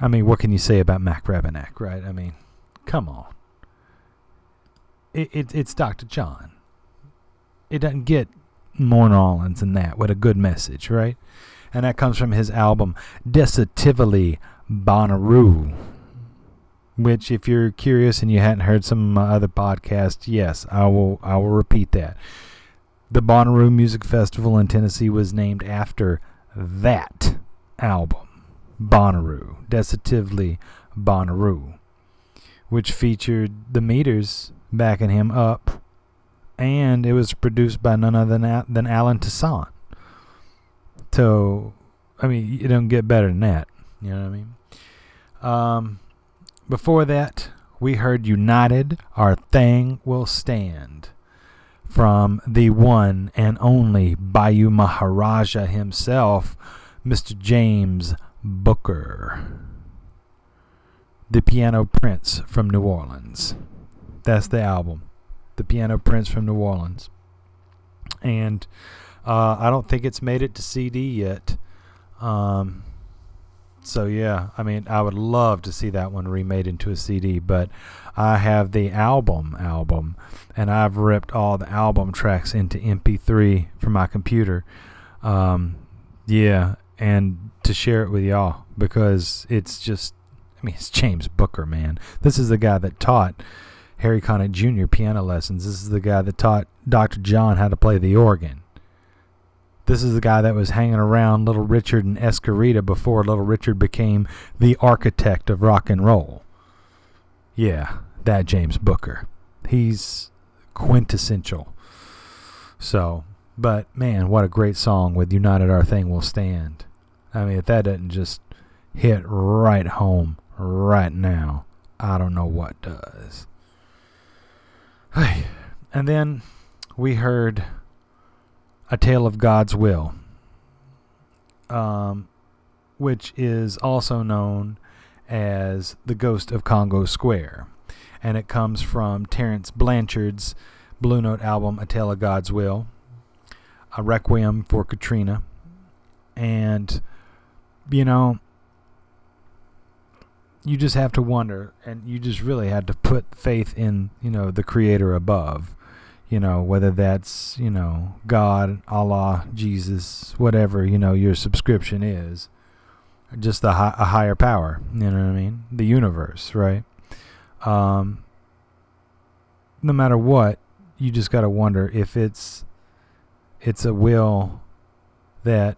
I mean, what can you say about Mac Rebennack, right? I mean, come on. It, it, it's Dr. John. It doesn't get more Orleans than that with a good message, right? And that comes from his album Decisively Bonnaroo. Which, if you're curious and you hadn't heard some of my other podcasts, yes, I will. I will repeat that. The Bonnaroo Music Festival in Tennessee was named after that album, Bonnaroo, Decisively Bonnaroo, which featured the Meters backing him up, and it was produced by none other than, than Allen Toussaint. So, I mean, you don't get better than that. You know what I mean? Um, before that, we heard United, Our Thing Will Stand from the one and only Bayou Maharaja himself, Mr. James Booker, the Piano Prince from New Orleans. That's the album, The Piano Prince from New Orleans. And uh, I don't think it's made it to CD yet. Um, so yeah, I mean, I would love to see that one remade into a CD, but I have the album album, and I've ripped all the album tracks into MP3 from my computer. Um, yeah, and to share it with y'all because it's just, I mean, it's James Booker, man. This is the guy that taught Harry Connick Jr. piano lessons. This is the guy that taught Dr. John how to play the organ. This is the guy that was hanging around Little Richard and Esquerita before Little Richard became the architect of rock and roll. Yeah, that James Booker. He's quintessential. So, but man, what a great song with United Our Thing Will Stand. I mean, if that doesn't just hit right home right now, I don't know what does. Hey, and then we heard a Tale of God's Will, um, which is also known as The Ghost of Congo Square. And it comes from Terence Blanchard's Blue Note album, A Tale of God's Will, A Requiem for Katrina. And, you know, you just have to wonder, and you just really had to put faith in, you know, the Creator above you know, whether that's, you know, God, Allah, Jesus, whatever, you know, your subscription is, just a higher power, you know what I mean? The universe, right? Um, no matter what, you just got to wonder if it's it's a will that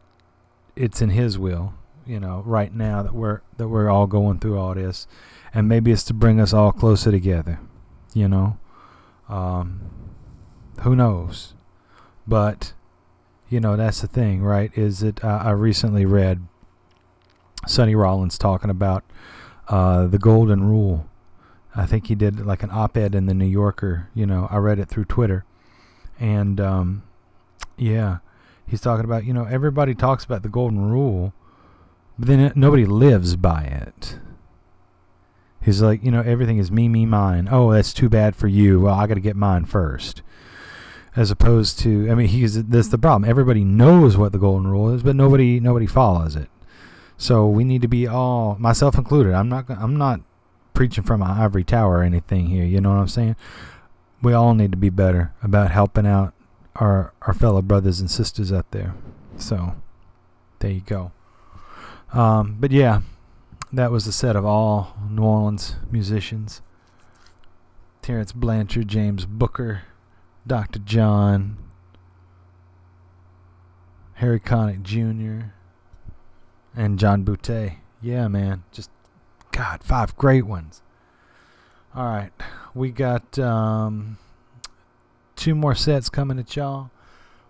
it's in his will, you know, right now that we're that we're all going through all this, and maybe it's to bring us all closer together, you know. Um, who knows? But you know that's the thing, right? Is that uh, I recently read Sonny Rollins talking about uh, the golden rule. I think he did like an op-ed in the New Yorker. You know, I read it through Twitter, and um, yeah, he's talking about you know everybody talks about the golden rule, but then it, nobody lives by it. He's like, you know, everything is me, me, mine. Oh, that's too bad for you. Well, I got to get mine first as opposed to I mean he's that's the problem. Everybody knows what the golden rule is, but nobody nobody follows it. So we need to be all myself included. I'm not I'm not preaching from an ivory tower or anything here. You know what I'm saying? We all need to be better about helping out our our fellow brothers and sisters out there. So there you go. Um, but yeah, that was the set of all New Orleans musicians. Terence Blanchard, James Booker, Dr. John, Harry Connick Jr. and John Boutté. Yeah, man. Just, God, five great ones. All right. We got um, two more sets coming at y'all.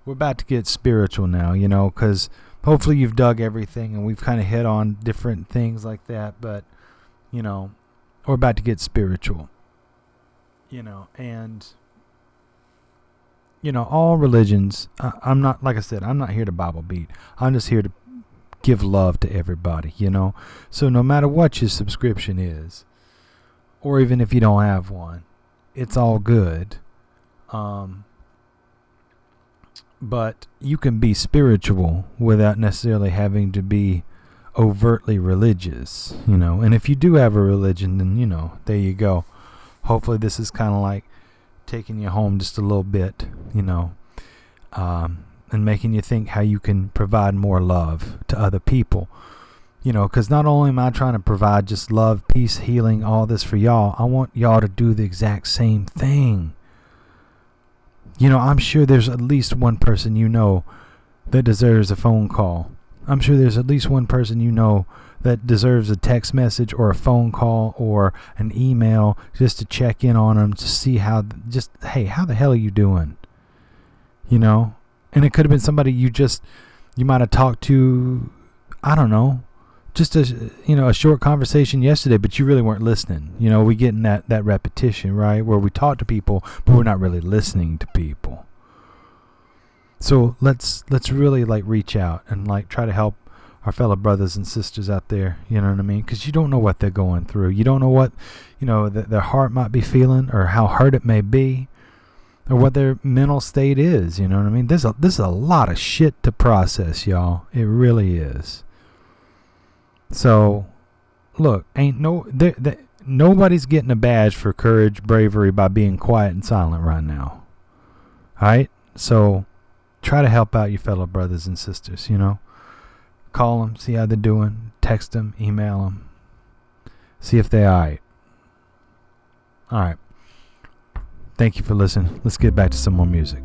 We're about to get spiritual now, you know, because hopefully you've dug everything and we've kind of hit on different things like that. But, you know, we're about to get spiritual, you know, and you know, all religions, I, I'm not, like I said, I'm not here to Bible beat. I'm just here to give love to everybody, you know. So no matter what your subscription is, or even if you don't have one, it's all good. Um, but you can be spiritual without necessarily having to be overtly religious, you know. And if you do have a religion, then, you know, there you go. Hopefully, this is kind of like taking you home just a little bit, you know, um, and making you think how you can provide more love to other people. You know, because not only am I trying to provide just love, peace, healing, all this for y'all, I want y'all to do the exact same thing. You know, I'm sure there's at least one person you know that deserves a phone call. I'm sure there's at least one person you know that deserves a text message or a phone call or an email just to check in on them to see how just hey how the hell are you doing you know and it could have been somebody you just you might have talked to i don't know just a you know a short conversation yesterday but you really weren't listening you know we get in that that repetition right where we talk to people but we're not really listening to people so let's let's really like reach out and like try to help our fellow brothers and sisters out there. You know what I mean? Because you don't know what they're going through. You don't know what, you know, th- their heart might be feeling or how hurt it may be or what their mental state is. You know what I mean? There's a, this is a lot of shit to process, y'all. It really is. So, look, ain't no, nobody's getting a badge for courage, bravery by being quiet and silent right now. All right? So, try to help out your fellow brothers and sisters, you know? Call them, see how they're doing. Text them, email them. See if they're all right. All right. Thank you for listening. Let's get back to some more music.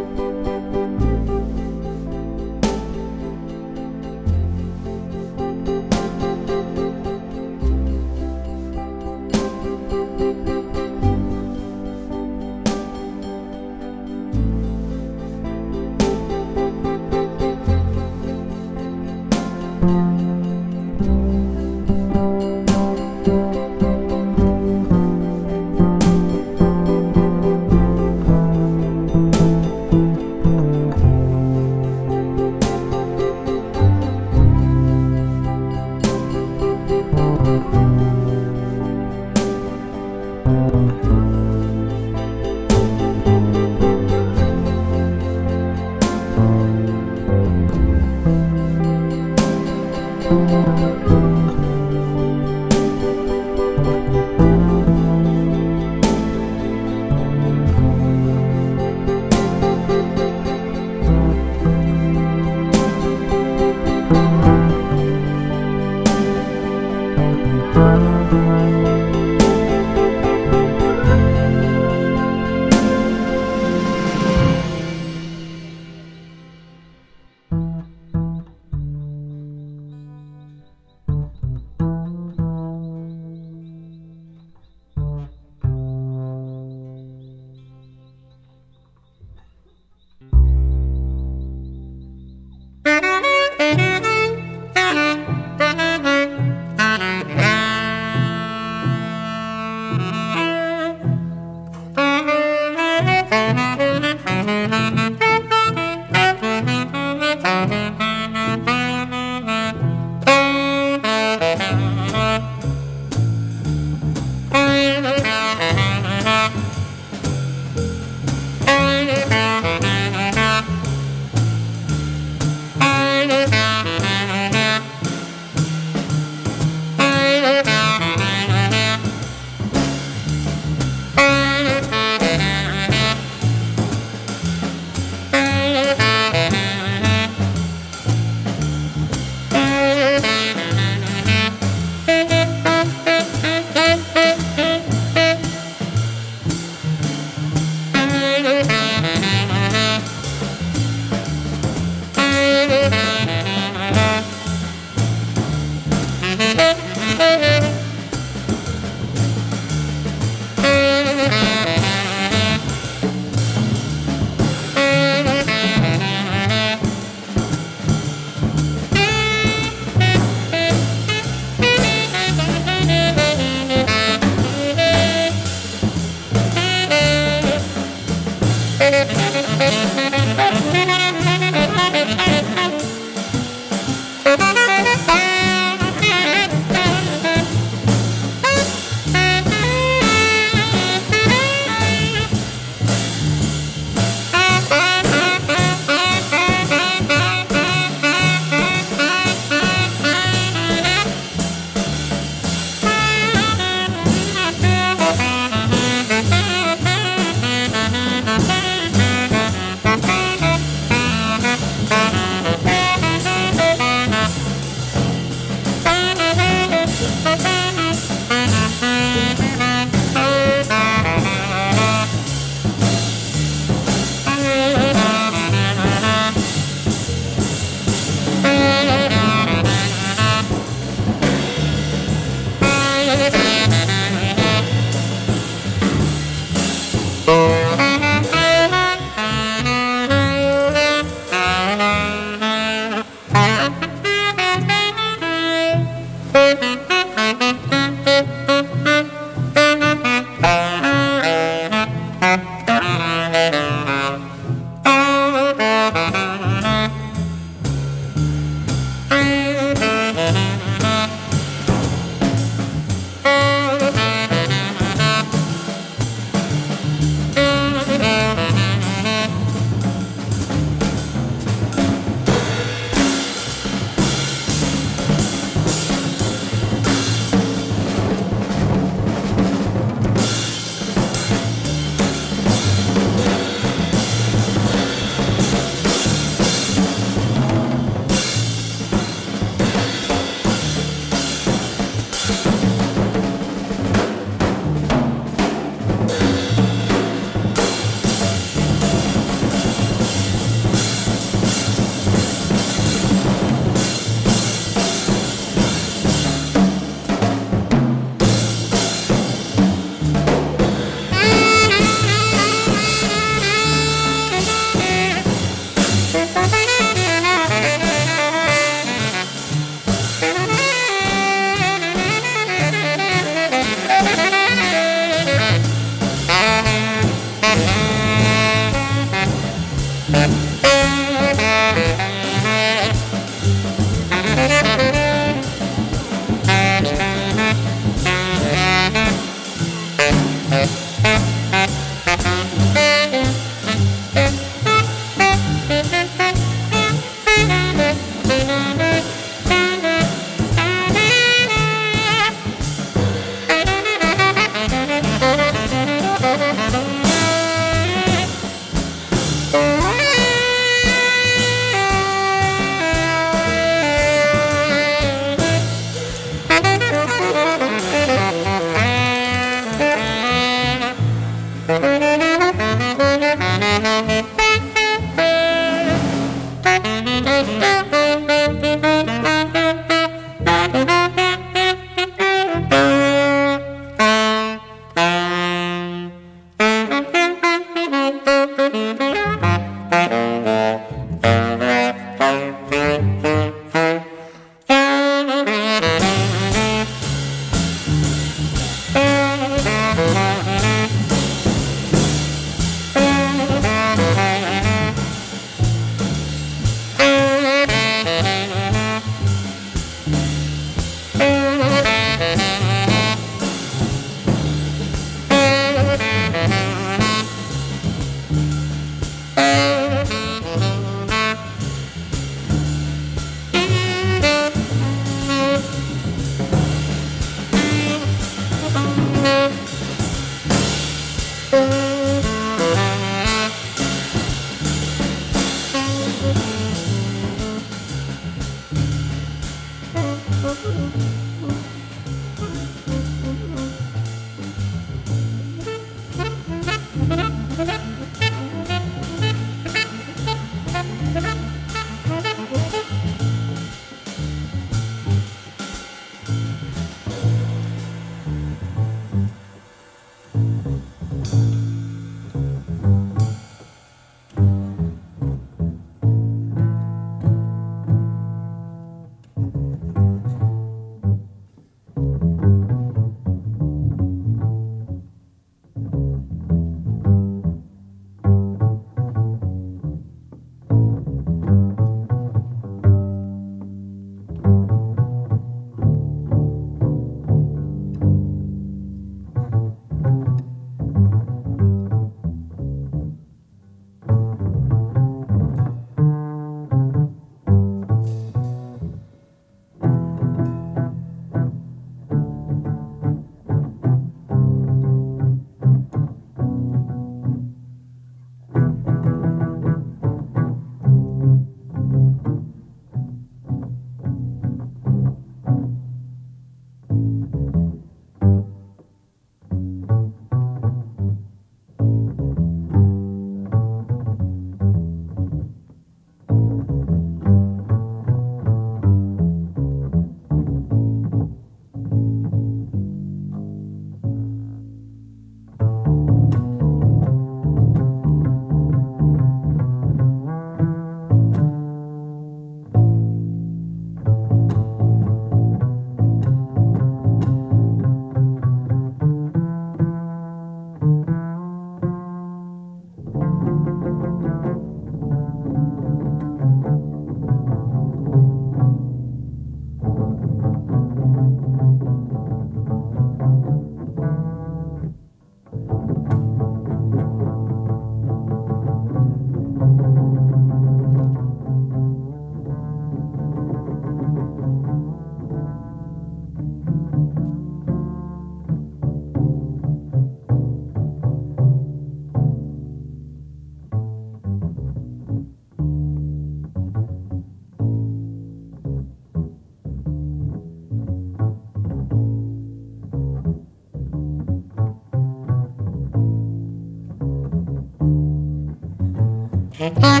Thank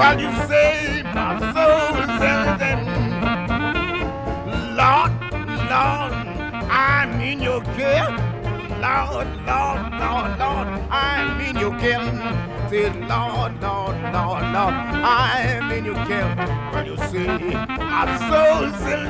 While you saved my soul from the chain. Lord, Lord, I'm in your care. Lord, Lord, Lord, Lord, I'm in your care. Say, Lord, Lord, Lord, Lord, I'm in your care. When you see my soul's in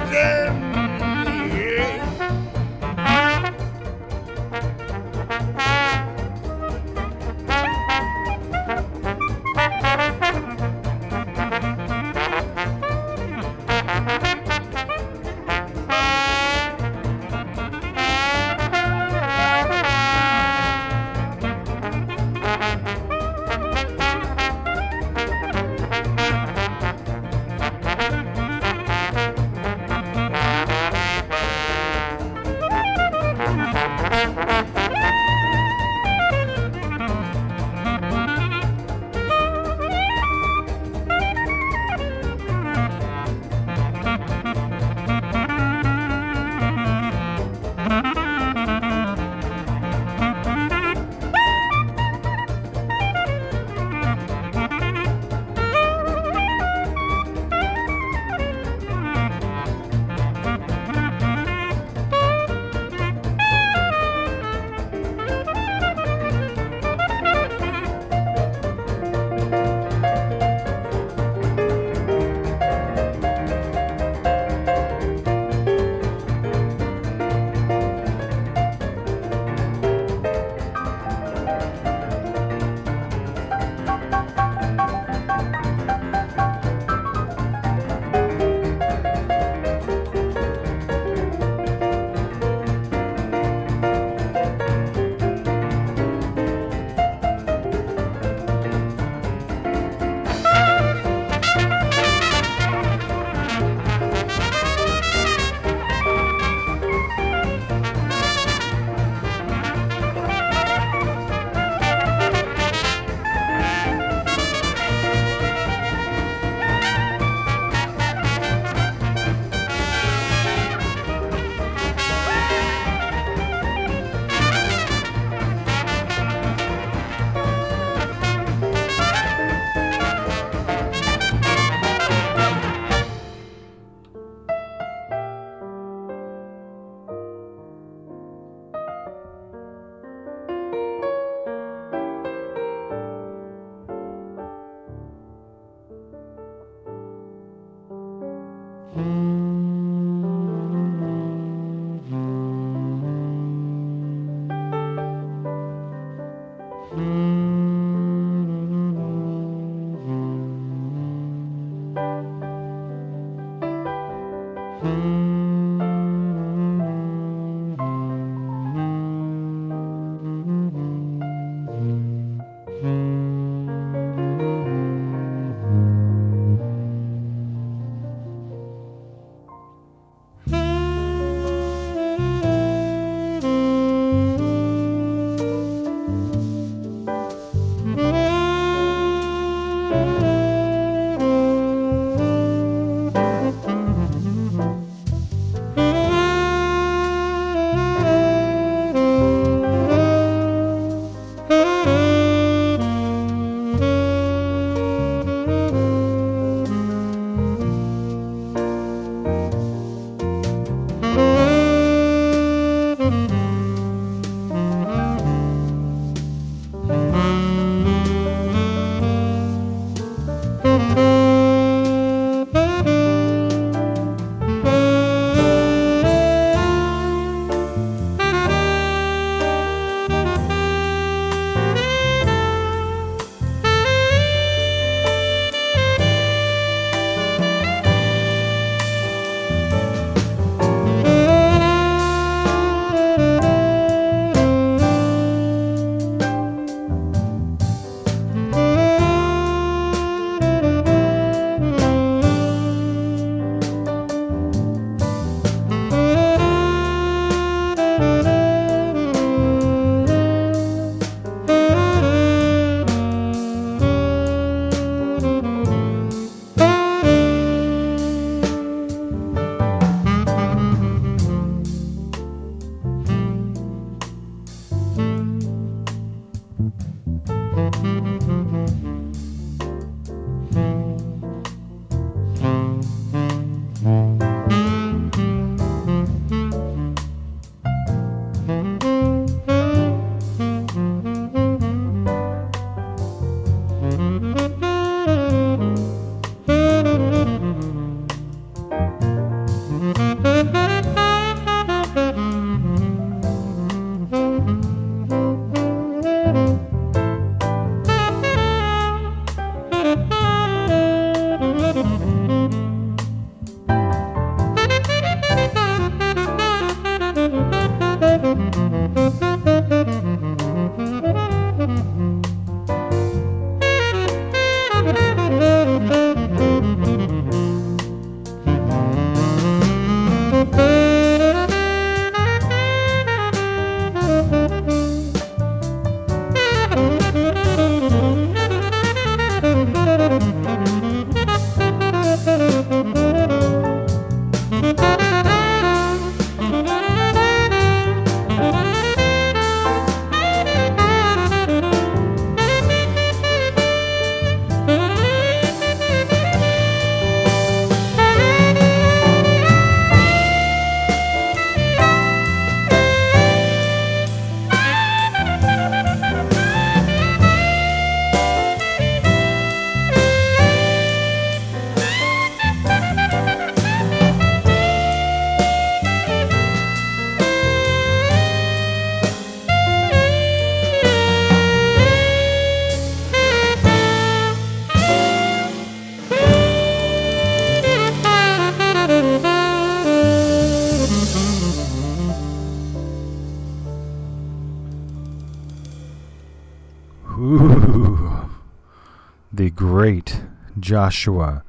Joshua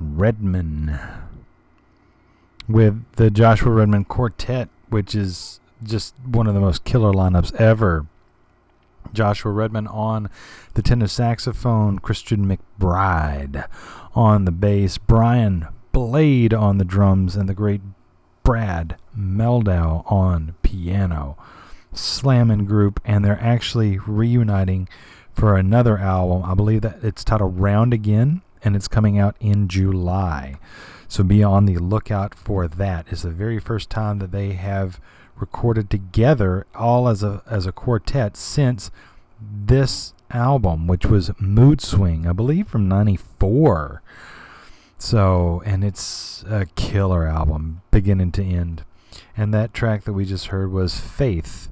Redman with the Joshua Redman Quartet, which is just one of the most killer lineups ever. Joshua Redman on the tenor saxophone, Christian McBride on the bass, Brian Blade on the drums, and the great Brad Mehldau on piano. Slamming group, and they're actually reuniting for another album. I believe that it's titled Round Again, and it's coming out in July. So be on the lookout for that. It's the very first time that they have recorded together, all as a as a quartet, since this album, which was Mood Swing, I believe from '94. So, and it's a killer album, beginning to end. And that track that we just heard was Faith.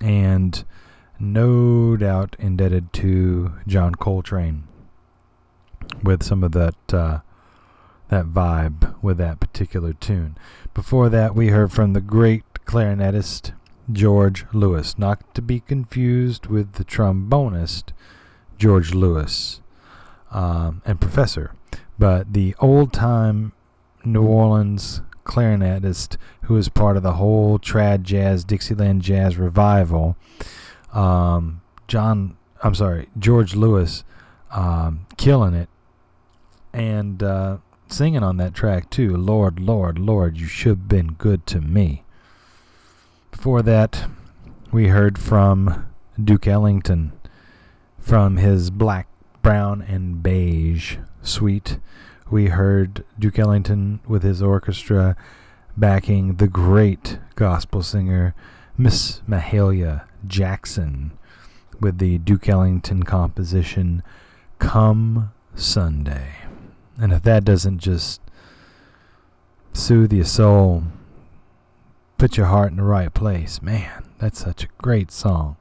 And no doubt indebted to John Coltrane with some of that uh, that vibe with that particular tune. Before that, we heard from the great clarinetist George Lewis, not to be confused with the trombonist George Lewis um, and professor, but the old time New Orleans clarinetist who was part of the whole trad jazz, Dixieland jazz revival. Um, John, I'm sorry, George Lewis, um, killing it, and uh, singing on that track too. Lord, Lord, Lord, you should have been good to me. Before that, we heard from Duke Ellington from his Black, Brown, and Beige suite. We heard Duke Ellington with his orchestra backing the great gospel singer Miss Mahalia Jackson with the Duke Ellington composition Come Sunday. And if that doesn't just soothe your soul, put your heart in the right place, man, that's such a great song.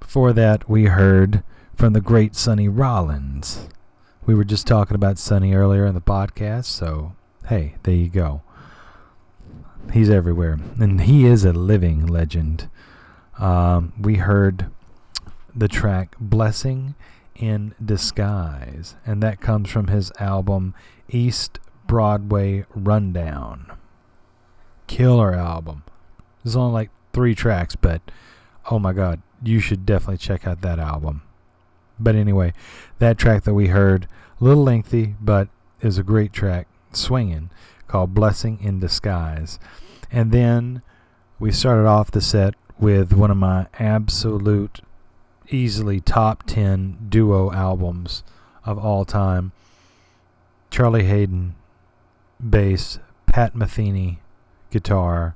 Before that, we heard from the great Sonny Rollins. We were just talking about Sonny earlier in the podcast, so hey, there you go. He's everywhere, and he is a living legend. Um, we heard the track Blessing in Disguise, and that comes from his album East Broadway Rundown. Killer album. There's only like three tracks, but oh my god, you should definitely check out that album. But anyway, that track that we heard, a little lengthy, but is a great track, swinging, called Blessing in Disguise. And then we started off the set with one of my absolute easily top 10 duo albums of all time. Charlie Haden, bass, Pat Metheny, guitar,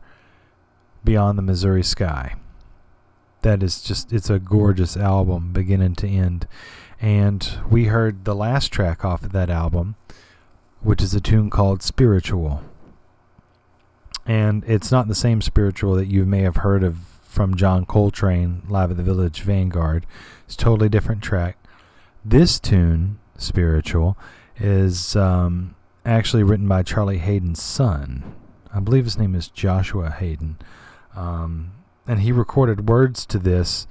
Beyond the Missouri Sky. That is just, it's a gorgeous album, beginning to end. And we heard the last track off of that album, which is a tune called Spiritual. And it's not the same spiritual that you may have heard of from John Coltrane live at the Village Vanguard. It's totally different track. This tune, Spiritual, is um, actually written by Charlie Haden's son. I believe his name is Joshua Haden. Um, and he recorded words to this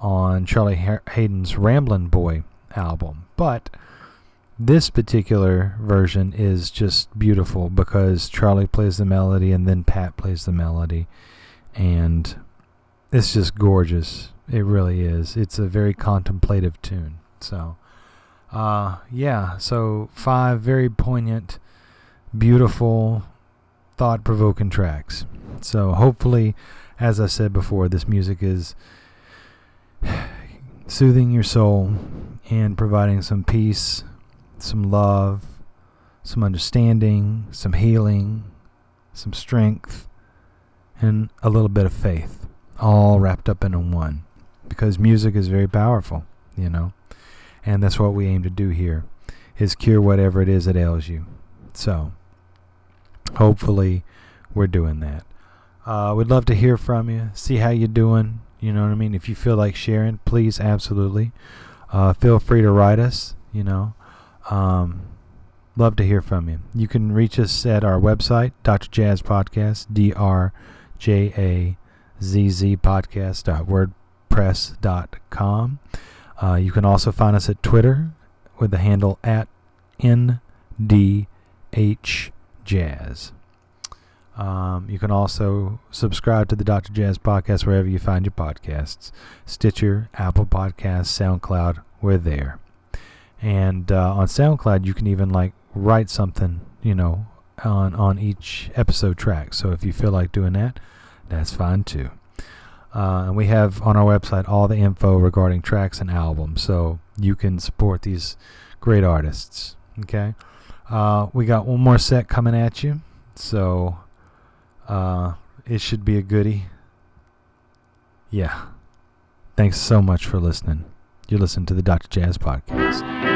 on Charlie Haden's Ramblin' Boy album. But this particular version is just beautiful because Charlie plays the melody and then Pat plays the melody. And it's just gorgeous. It really is. It's a very contemplative tune. So, uh, yeah. So five very poignant, beautiful, thought-provoking tracks. So hopefully, as I said before, this music is soothing your soul and providing some peace, some love, some understanding, some healing, some strength, and a little bit of faith all wrapped up into one because music is very powerful, you know. And that's what we aim to do here is cure whatever it is that ails you. So, hopefully we're doing that. Uh, we'd love to hear from you, see how you're doing. You know what I mean? If you feel like sharing, please, absolutely. Uh, feel free to write us, you know. Um, love to hear from you. You can reach us at our website, Dr. Jazz Podcast, D R J A zzpodcast.wordpress.com. Uh, you can also find us at Twitter with the handle at NDHJazz. Um, you can also subscribe to the Dr. Jazz Podcast wherever you find your podcasts Stitcher, Apple Podcasts, SoundCloud, we're there. And uh, on SoundCloud, you can even like write something, you know, on, on each episode track. So if you feel like doing that, that's fine too. Uh, and we have on our website all the info regarding tracks and albums, so you can support these great artists. Okay, uh, we got one more set coming at you, so uh, it should be a goodie. Yeah. Thanks so much for listening. You listen to the Dr. Jazz Podcast.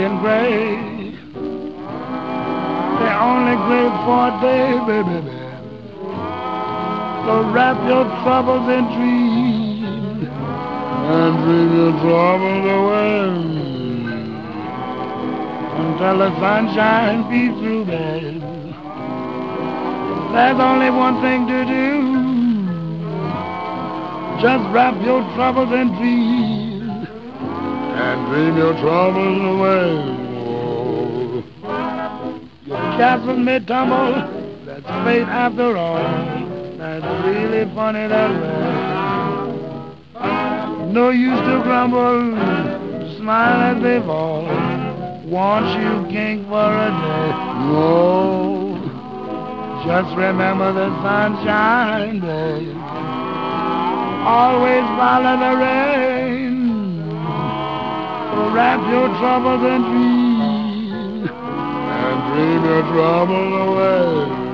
And gray, they're only gray for a day, baby. baby. So wrap your troubles in dreams and dream your troubles away until the sunshine beats through, baby. There's only one thing to do. Just wrap your troubles in dreams and dream your troubles away. Oh. Your castle may tumble, that's fate after all. That's really funny that way. No use to grumble, smile as they fall. Want you king for a day. No, just remember the sunshine, babe always follow the rain. Wrap your troubles in dreams and dream your troubles away.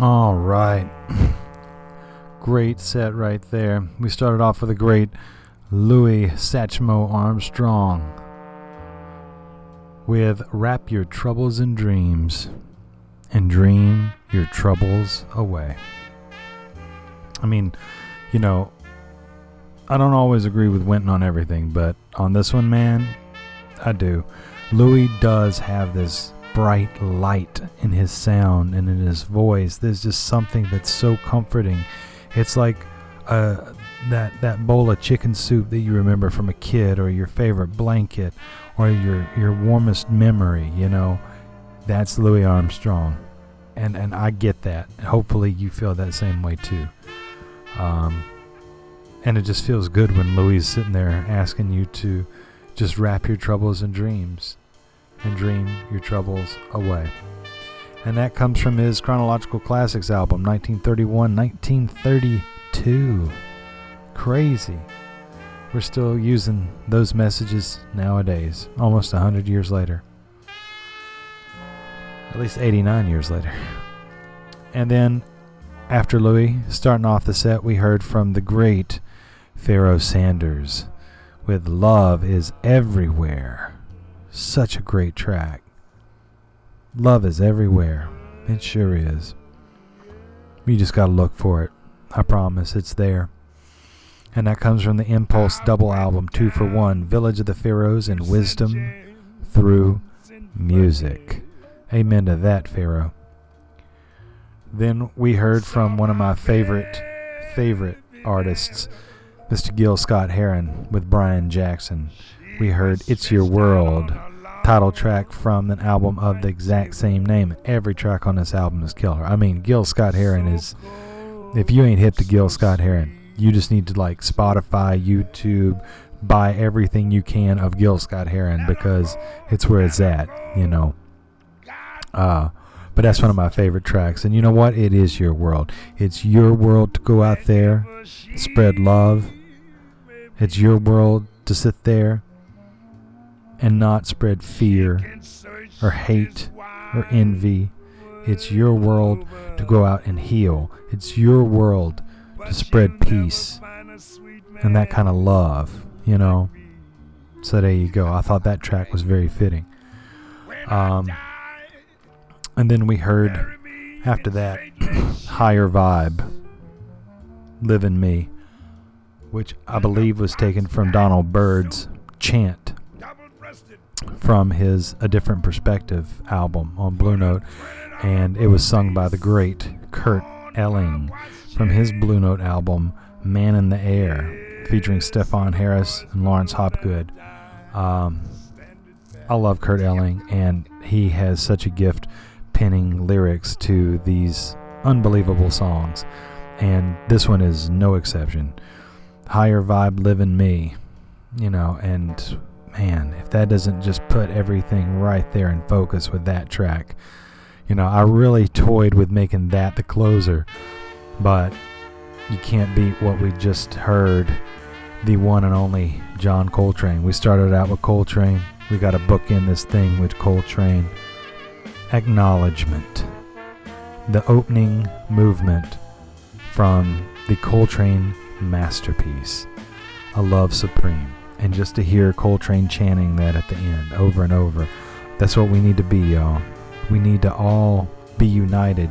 All right. Great set right there. We started off with a great Louis Satchmo Armstrong with Wrap Your Troubles in Dreams and Dream Your Troubles Away. I mean, you know, I don't always agree with Wynton on everything, but on this one, man, I do. Louis does have this bright light in his sound and in his voice. There's just something that's so comforting. It's like uh, that that bowl of chicken soup that you remember from a kid, or your favorite blanket, or your your warmest memory. You know, that's Louis Armstrong, and and I get that. Hopefully, you feel that same way too. Um, and it just feels good when Louis is sitting there asking you to just wrap your troubles in dreams and dream your troubles away. And that comes from his Chronological Classics album, 1931 1932. Crazy. We're still using those messages nowadays, almost 100 years later. At least 89 years later. And then, after Louis, starting off the set, we heard from the great Pharaoh Sanders with Love is Everywhere. Such a great track. Love is everywhere. It sure is. You just gotta look for it. I promise it's there. And that comes from the Impulse double album, Two for One Village of the Pharaohs and Wisdom Through Music. Amen to that, Pharaoh. Then we heard from one of my favorite, favorite artists, Mr. Gil Scott Heron with Brian Jackson. We heard It's Your World, title track from an album of the exact same name. Every track on this album is killer. I mean, Gil Scott Heron is. If you ain't hip to Gil Scott Heron, you just need to like Spotify, YouTube, buy everything you can of Gil Scott Heron because it's where it's at, you know. Uh, but that's one of my favorite tracks. And you know what? It is your world. It's your world to go out there, spread love. It's your world to sit there and not spread fear or hate or envy. It's your world to go out and heal. It's your world to spread peace and that kind of love, you know. So there you go. I thought that track was very fitting. Um, and then we heard after that Higher Vibe, Live in Me, which I believe was taken from Donald Byrd's Chant from his A Different Perspective album on Blue Note, and it was sung by the great Kurt Elling from his Blue Note album Man in the Air, featuring Stefon Harris and Laurence Hobgood. Um, I love Kurt Elling, and he has such a gift penning lyrics to these unbelievable songs, and this one is no exception. Higher vibe, live in me, you know, and man, if that doesn't just put everything right there in focus with that track, you know, I really toyed with making that the closer, but you can't beat what we just heard the one and only John Coltrane. We started out with Coltrane. We got to book in this thing with Coltrane. acknowledgement, the opening movement from the Coltrane masterpiece, A Love Supreme. And just to hear Coltrane chanting that at the end over and over, that's what we need to be, y'all. We need to all be united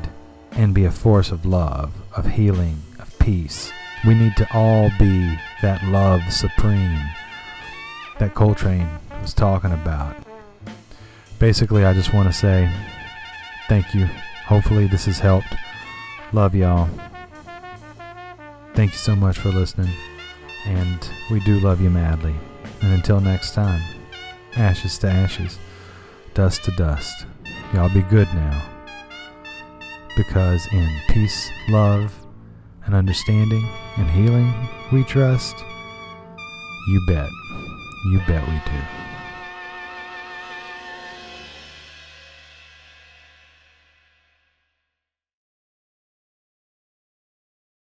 and be a force of love, of healing, of peace. We need to all be that love supreme that Coltrane was talking about. Basically, I just want to say thank you. Hopefully, this has helped. Love y'all. Thank you so much for listening. And we do love you madly. And until next time, ashes to ashes, dust to dust. Y'all be good now. Because in peace, love, and understanding and healing we trust, you bet. You bet we do.